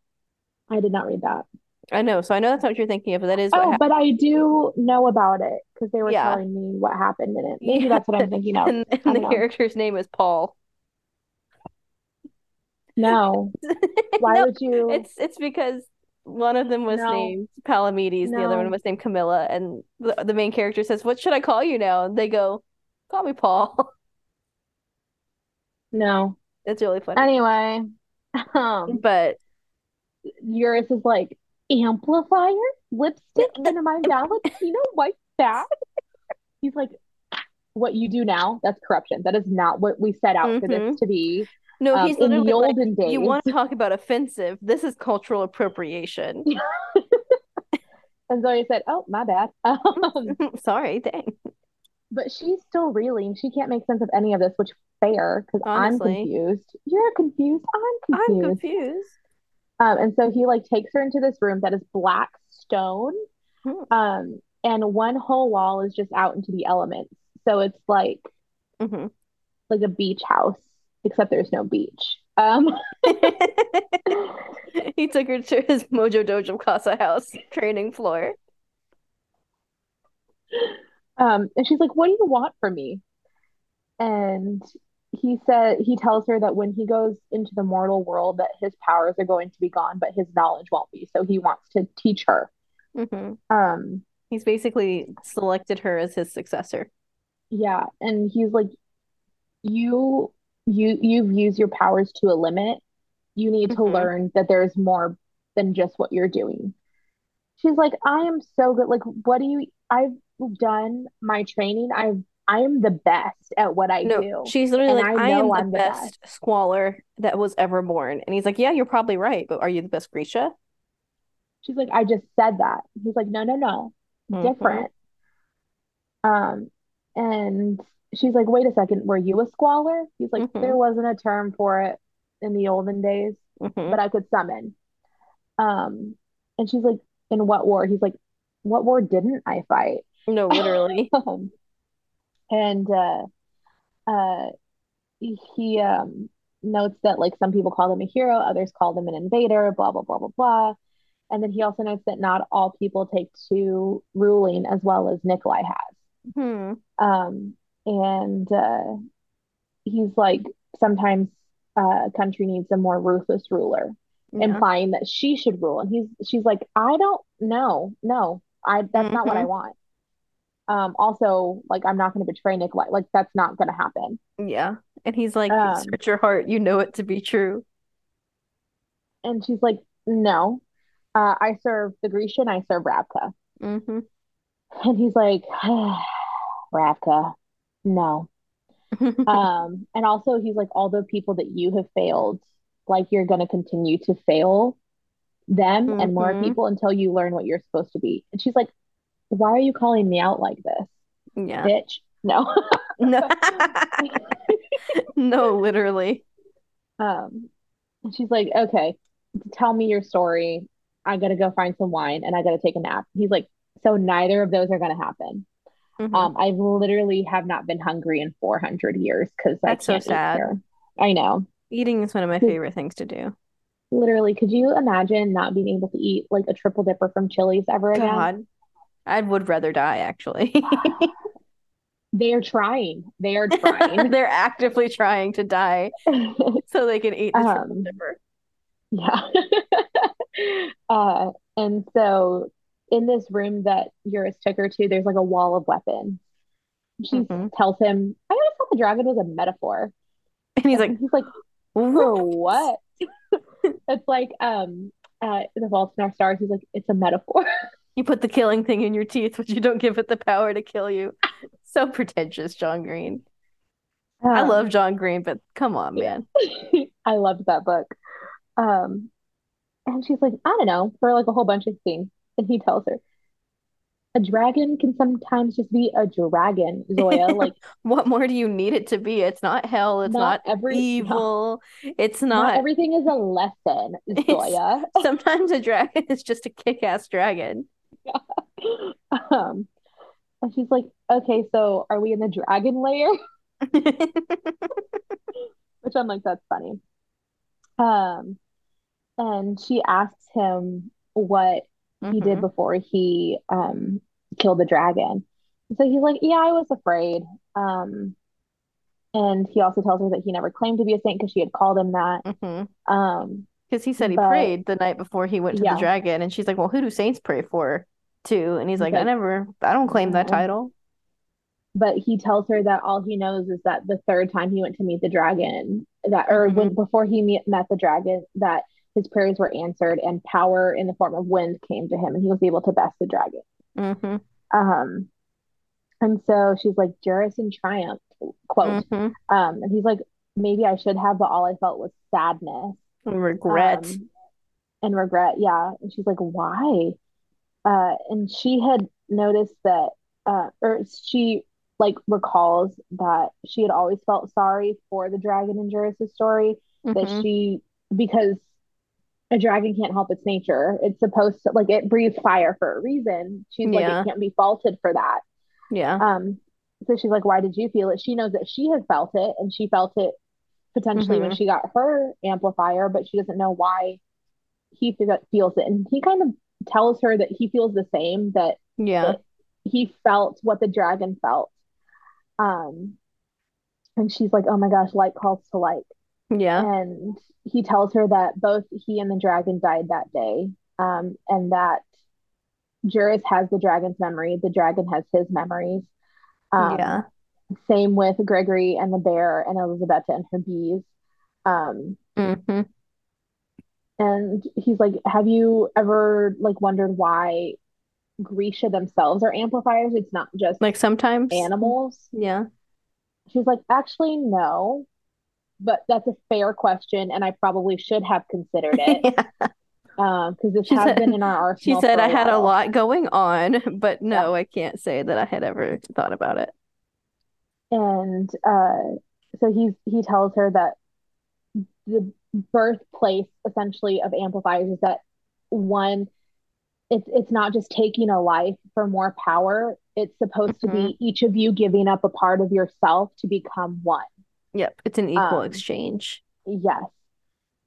I did not read that. I know, so I know that's not what you're thinking of, but that is what Oh, but I do know about it because they were Yeah. telling me what happened in it. (laughs) Maybe Yeah. that's what I'm thinking of. And, and the know. character's name is Paul. No. (laughs) Why No, would you? it's it's because one of them was No. named Palamedes, the other one was named Camilla, and the, the main character says, "What should I call you now?" And they go, "Call me Paul." (laughs) No. It's really funny. Anyway, um, But yours is like, amplifier, lipstick, and my Valentino white that. He's like, what you do now, that's corruption. That is not what we set out for Mhm. this to be. No, Um, he's in the like, olden days, "You want to talk about offensive? This is cultural appropriation." (laughs) and Zoe said, oh, my bad. (laughs) Um, (laughs) Sorry, dang. but she's still reeling. She can't make sense of any of this, which fair because I'm confused. You're confused. I'm confused. I'm confused. Um, and so he like takes her into this room that is black stone. Hmm. Um, and one whole wall is just out into the elements. So it's like Mhm. like a beach house, except there's no beach. Um, (laughs) He took her to his Mojo Dojo Casa house training floor. um, and she's like, "What do you want from me?" And he said he tells her that when he goes into the mortal world, that his powers are going to be gone, but his knowledge won't be. So he wants to teach her. Mhm. Um, He's basically selected her as his successor. yeah, and he's like, "You, you, you've used your powers to a limit. You need to Mhm. learn that there's more than just what you're doing." She's like, "I am so good. Like, what do you? I've done my training. I've, I am the best at what I No, do." she's literally like, I I am the I'm the best squaller that was ever born. And he's like, Yeah, you're probably right, but are you the best Grisha? She's like, I just said that. He's like, no, no, no, Mhm. different. Um, and she's like, wait a second, were you a squaller? He's like, Mhm. there wasn't a term for it in the olden days, Mhm. but I could summon. Um, and she's like, in what war? He's like, what war didn't I fight? No, literally. (laughs) Um, and uh, uh, he um notes that like some people call him a hero, others call him an invader, blah blah blah blah blah. And then he also notes that not all people take to ruling as well as Nikolai has. Hmm. Um, and uh, he's like, sometimes uh, a country needs a more ruthless ruler, Yeah. implying that she should rule. And he's she's like, I don't know, no, I that's not what I Mhm. want. Um, also, like, I'm not going to betray Nikolai. Like, that's not going to happen. Yeah. And he's like, Um, search your heart, you know it to be true. And she's like, no, uh, I serve the Grisha, I serve Ravka. hmm And he's like, (sighs) Ravka, no. (laughs) Um, and also he's like, all the people that you have failed, like you're gonna continue to fail them and more Mhm. people until you learn what you're supposed to be. And she's like, why are you calling me out like this, Yeah. bitch? No. No. (laughs) No, literally. Um, and she's like, okay, tell me your story. I gotta go find some wine and I gotta take a nap. He's like, so neither of those are gonna happen. Mhm. Um, I literally have not been hungry in 400 years because That's so sad. I know. Eating is one of my favorite things to do. Literally, could you imagine not being able to eat like a triple dipper from Chili's ever again? God, I would rather die, actually. (laughs) They are trying. They are (laughs) trying. They're actively trying to die (laughs) so they can eat the triple Um, dipper. Yeah. Uh, and so in this room that Eurus took her to, there's like a wall of weapons. She Mhm. tells him, I always thought the dragon was a metaphor. And he's And like, he's like, for "What?" It's like um uh the Fault in Our Stars, he's like, it's a metaphor. (laughs) You put the killing thing in your teeth, but you don't give it the power to kill you. So pretentious, John Green. I Um, love John Green, but come on, man. (laughs) I loved that book. Um, and she's like, I don't know, for like a whole bunch of things. (laughs) And he tells her, a dragon can sometimes just be a dragon, Zoya. (laughs) Like, What more do you need it to be? It's not hell. It's not not every no, evil. It's not not. everything is a lesson, (laughs) Zoya. sometimes a dragon is just a kick-ass dragon. Um, and she's like, okay, so are we in the dragon layer? Which I'm like, that's funny. Um, and she asks him what he did Mhm. before he um killed the dragon. So he's like, Yeah, I was afraid. Um, and he also tells her that he never claimed to be a saint because she had called him that. Mhm. Um, Because he said he but prayed the night before he went to the dragon, and she's like, "Well, who do saints pray for, too?" And he's like, "I never, I don't claim that title." But he tells her that all he knows is that the third time he went to meet the dragon, that or hmm when before he meet, met the dragon, that his prayers were answered and power in the form of wind came to him and he was able to best the dragon. hmm Um, and so she's like, Juris in triumph, quote. hmm Um, and he's like, maybe I should have, but all I felt was sadness, And Regret. um, and regret. Yeah. And she's like, why? Uh, and she had noticed that, uh, or she like recalls that she had always felt sorry for the dragon in Juris's story, that hmm she, because a dragon can't help its nature. It's supposed to, like, it breathes fire for a reason. She's like, it can't be faulted for that. Yeah. Um, so she's like, why did you feel it? She knows that she has felt it and she felt it potentially when hmm she got her amplifier, but she doesn't know why he feels it. And he kind of tells her that he feels the same, that Yeah. it, he felt what the dragon felt. Um, and she's like, oh my gosh, like calls to like. Yeah. And he tells her that both he and the dragon died that day, um, and that Juris has the dragon's memory, the dragon has his memories. Um, Yeah. same with Gregory and the bear and Elizaveta and her bees. Um, hmm and he's like, have you ever like wondered why Grisha themselves are amplifiers? It's not just Like sometimes. animals. Yeah. She's like, actually, no, but that's a fair question, and I probably should have considered it. (laughs) Yeah. Um, because this She has been said in our (laughs) arsenal. she said I a had a lot going on, but Yeah. no, I can't say that I had ever thought about it. And uh, so he's he tells her that the birthplace essentially of amplifiers is that one, it's it's not just taking a life for more power. It's supposed to hmm be each of you giving up a part of yourself to become one. Yep, it's an equal Um, exchange. yes.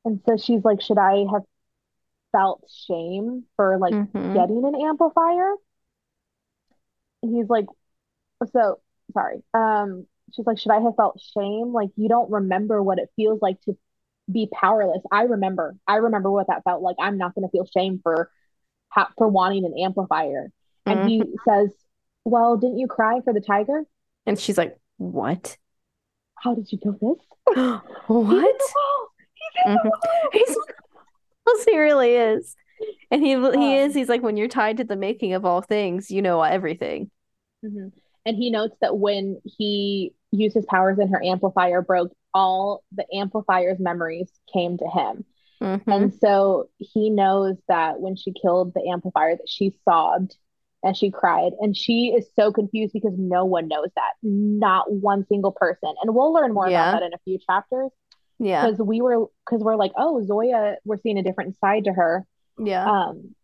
And so she's like, should I have felt shame for like hmm getting an amplifier? And he's like, so sorry. Um, she's like, should I have felt shame? Like you don't remember what it feels like to be powerless. I remember. I remember what that felt like. I'm not going to feel shame for ha- for wanting an amplifier. And he hmm says, "Well, didn't you cry for the tiger? And she's like, "What? How did you know this? (gasps) (gasps) He's in What?" the walls. He's in hmm (laughs) He's he really is. And he the he is. um, He's like, when you're tied to the making of all things, you know everything. mhm. And he notes that when he used his powers and her amplifier broke, all the amplifier's memories came to him. hmm And so he knows that when she killed the amplifier, that she sobbed and she cried. And she is so confused because no one knows that. Not one single person. And we'll learn more about that in a few chapters Yeah. because we were because we're like, oh, Zoya, we're seeing a different side to her. Yeah. Um,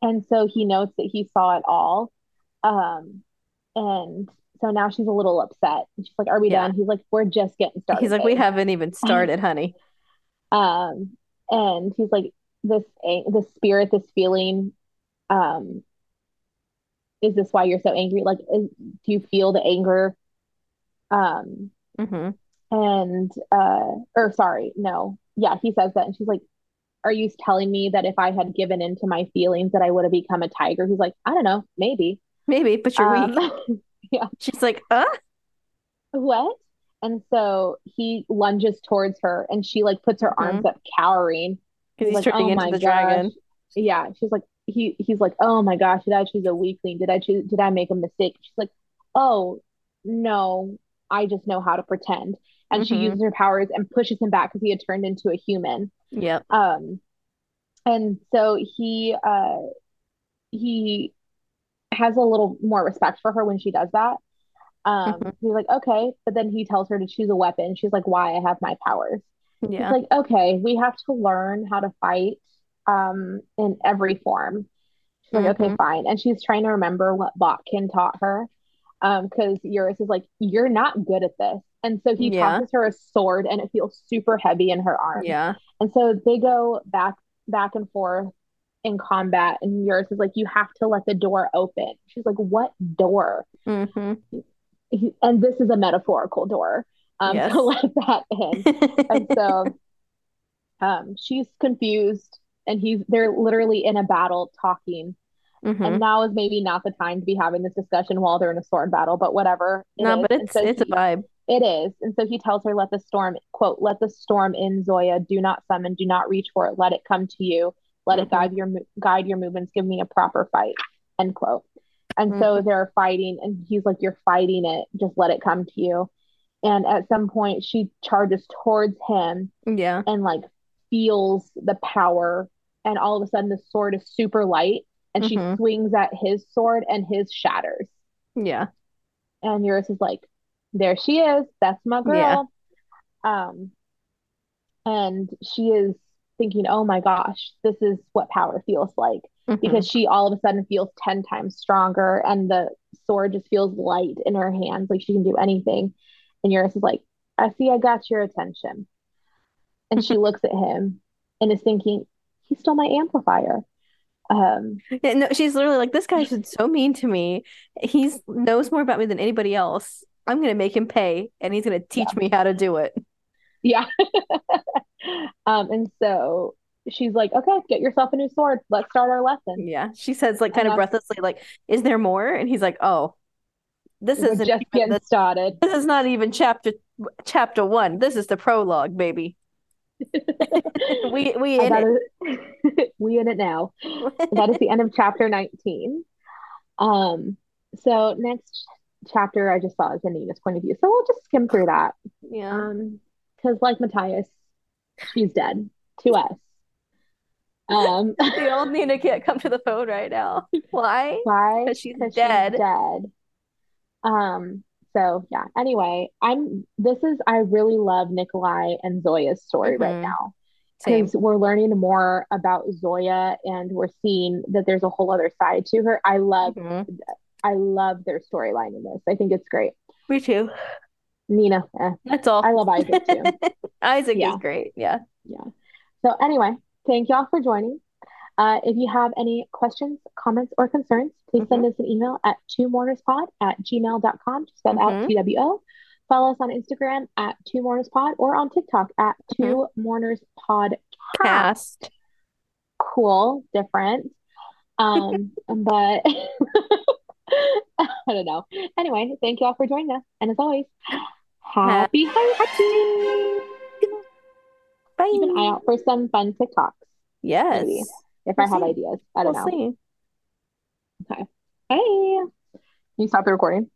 and so he notes that he saw it all. Um, and so now she's a little upset. She's like, Are we Yeah. done? He's like, We're just getting started." He's like, we haven't even started, (laughs) honey. Um, and he's like, this this spirit, this feeling, um, is this why you're so angry? Like, is, do you feel the anger? Um, hmm and uh, or sorry, no, yeah, he says that, and she's like, "Are you telling me that if I had given in to my feelings, that I would have become a tiger?" He's like, "I don't know, maybe." Maybe, but you're Um, weak. (laughs) yeah, She's like, uh? what? And so he lunges towards her, and she like puts her arms hmm up, cowering. Because He's he's like, turning "Oh into the gosh." dragon. Yeah, she's like, he he's like, "Oh my gosh, did I choose a weakling? Did I choose? Did I make a mistake?" She's like, "Oh no, I just know how to pretend." And she hmm uses her powers and pushes him back because he had turned into a human. Yeah. Um, and so he uh he has a little more respect for her when she does that. Um, hmm he's like, okay, but then he tells her to choose a weapon. She's like, why? I have my powers. Yeah. He's like, okay, we have to learn how to fight um in every form. She's like, okay, hmm fine. And she's trying to remember what Botkin taught her. Um, because Eurus is like, you're not good at this. And so he Yeah. tosses her a sword and it feels super heavy in her arm. Yeah. And so they go back back and forth in combat, and Eurus is like, you have to let the door open. She's like, what door? hmm He, and this is a metaphorical door, um, to (laughs) let that in. And so (laughs) um she's confused and he's they're literally in a battle talking. hmm And now is maybe not the time to be having this discussion while they're in a sword battle, but whatever No, is. but it's so it's a vibe. it is. And so he tells her, let the storm, quote, let the storm in Zoya. Do not summon, do not reach for it. Let it come to you. Let it hmm guide your guide your movements. Give me a proper fight. End quote. And so hmm they're fighting, and he's like, You're fighting it. Just let it come to you. And at some point, she charges towards him Yeah. and like feels the power. And all of a sudden, the sword is super light, and she hmm swings at his sword, and his shatters. Yeah. And Eurus is like, There she is. That's my Yeah. girl. Um, and she is thinking, oh my gosh, this is what power feels like. hmm Because she all of a sudden feels 10 times stronger and the sword just feels light in her hands, like she can do anything. And Eurus is like, I see I got your attention. And she looks at him and is thinking, he stole my amplifier. Um, Yeah, no, she's literally like, this guy's been so mean to me. He's knows more about me than anybody else. I'm gonna make him pay, and he's gonna teach yeah, me how to do it. yeah. (laughs) um, and so she's like, okay, get yourself a new sword. Let's start our lesson. Yeah. She says like And kind of breathlessly, like, is there more? And he's like, oh, this isn't just getting the started. this is not even chapter chapter one. This is the prologue, baby. (laughs) We we in it. (laughs) we in it now. That is the end of chapter 19. Um, so next chapter I just saw is Anita's point of view. So we'll just skim through that. Yeah. Um, because like Matthias, she's dead to us. Um, (laughs) The old Nina can't come to the phone right now. Why? why? Because she's Because she's dead. dead. Um, so yeah. Anyway, I'm this is I really love Nikolai and Zoya's story right hmm now. Because we're learning more about Zoya and we're seeing that there's a whole other side to her. I love hmm I love their storyline in this. I think it's great. Me too. Nina. Eh. That's all. I love Isaak too. (laughs) Isaak Yeah. is great. Yeah. Yeah. So anyway, thank y'all for joining. Uh, if you have any questions, comments, or concerns, please send us an email at two mournerspod at gmail.com, spelled out Mhm. T-W-O. Follow us on Instagram at two mournerspod or on TikTok at two mourners pod Cast. cool, different. Um, (laughs) but (laughs) I don't know. Anyway, thank you all for joining us. And as always, happy hiking. Bye. Keep an eye out for some fun TikToks Yes. maybe. If We'll I have see. ideas. I don't We'll know. see. Okay. Hey. Can you stop the recording?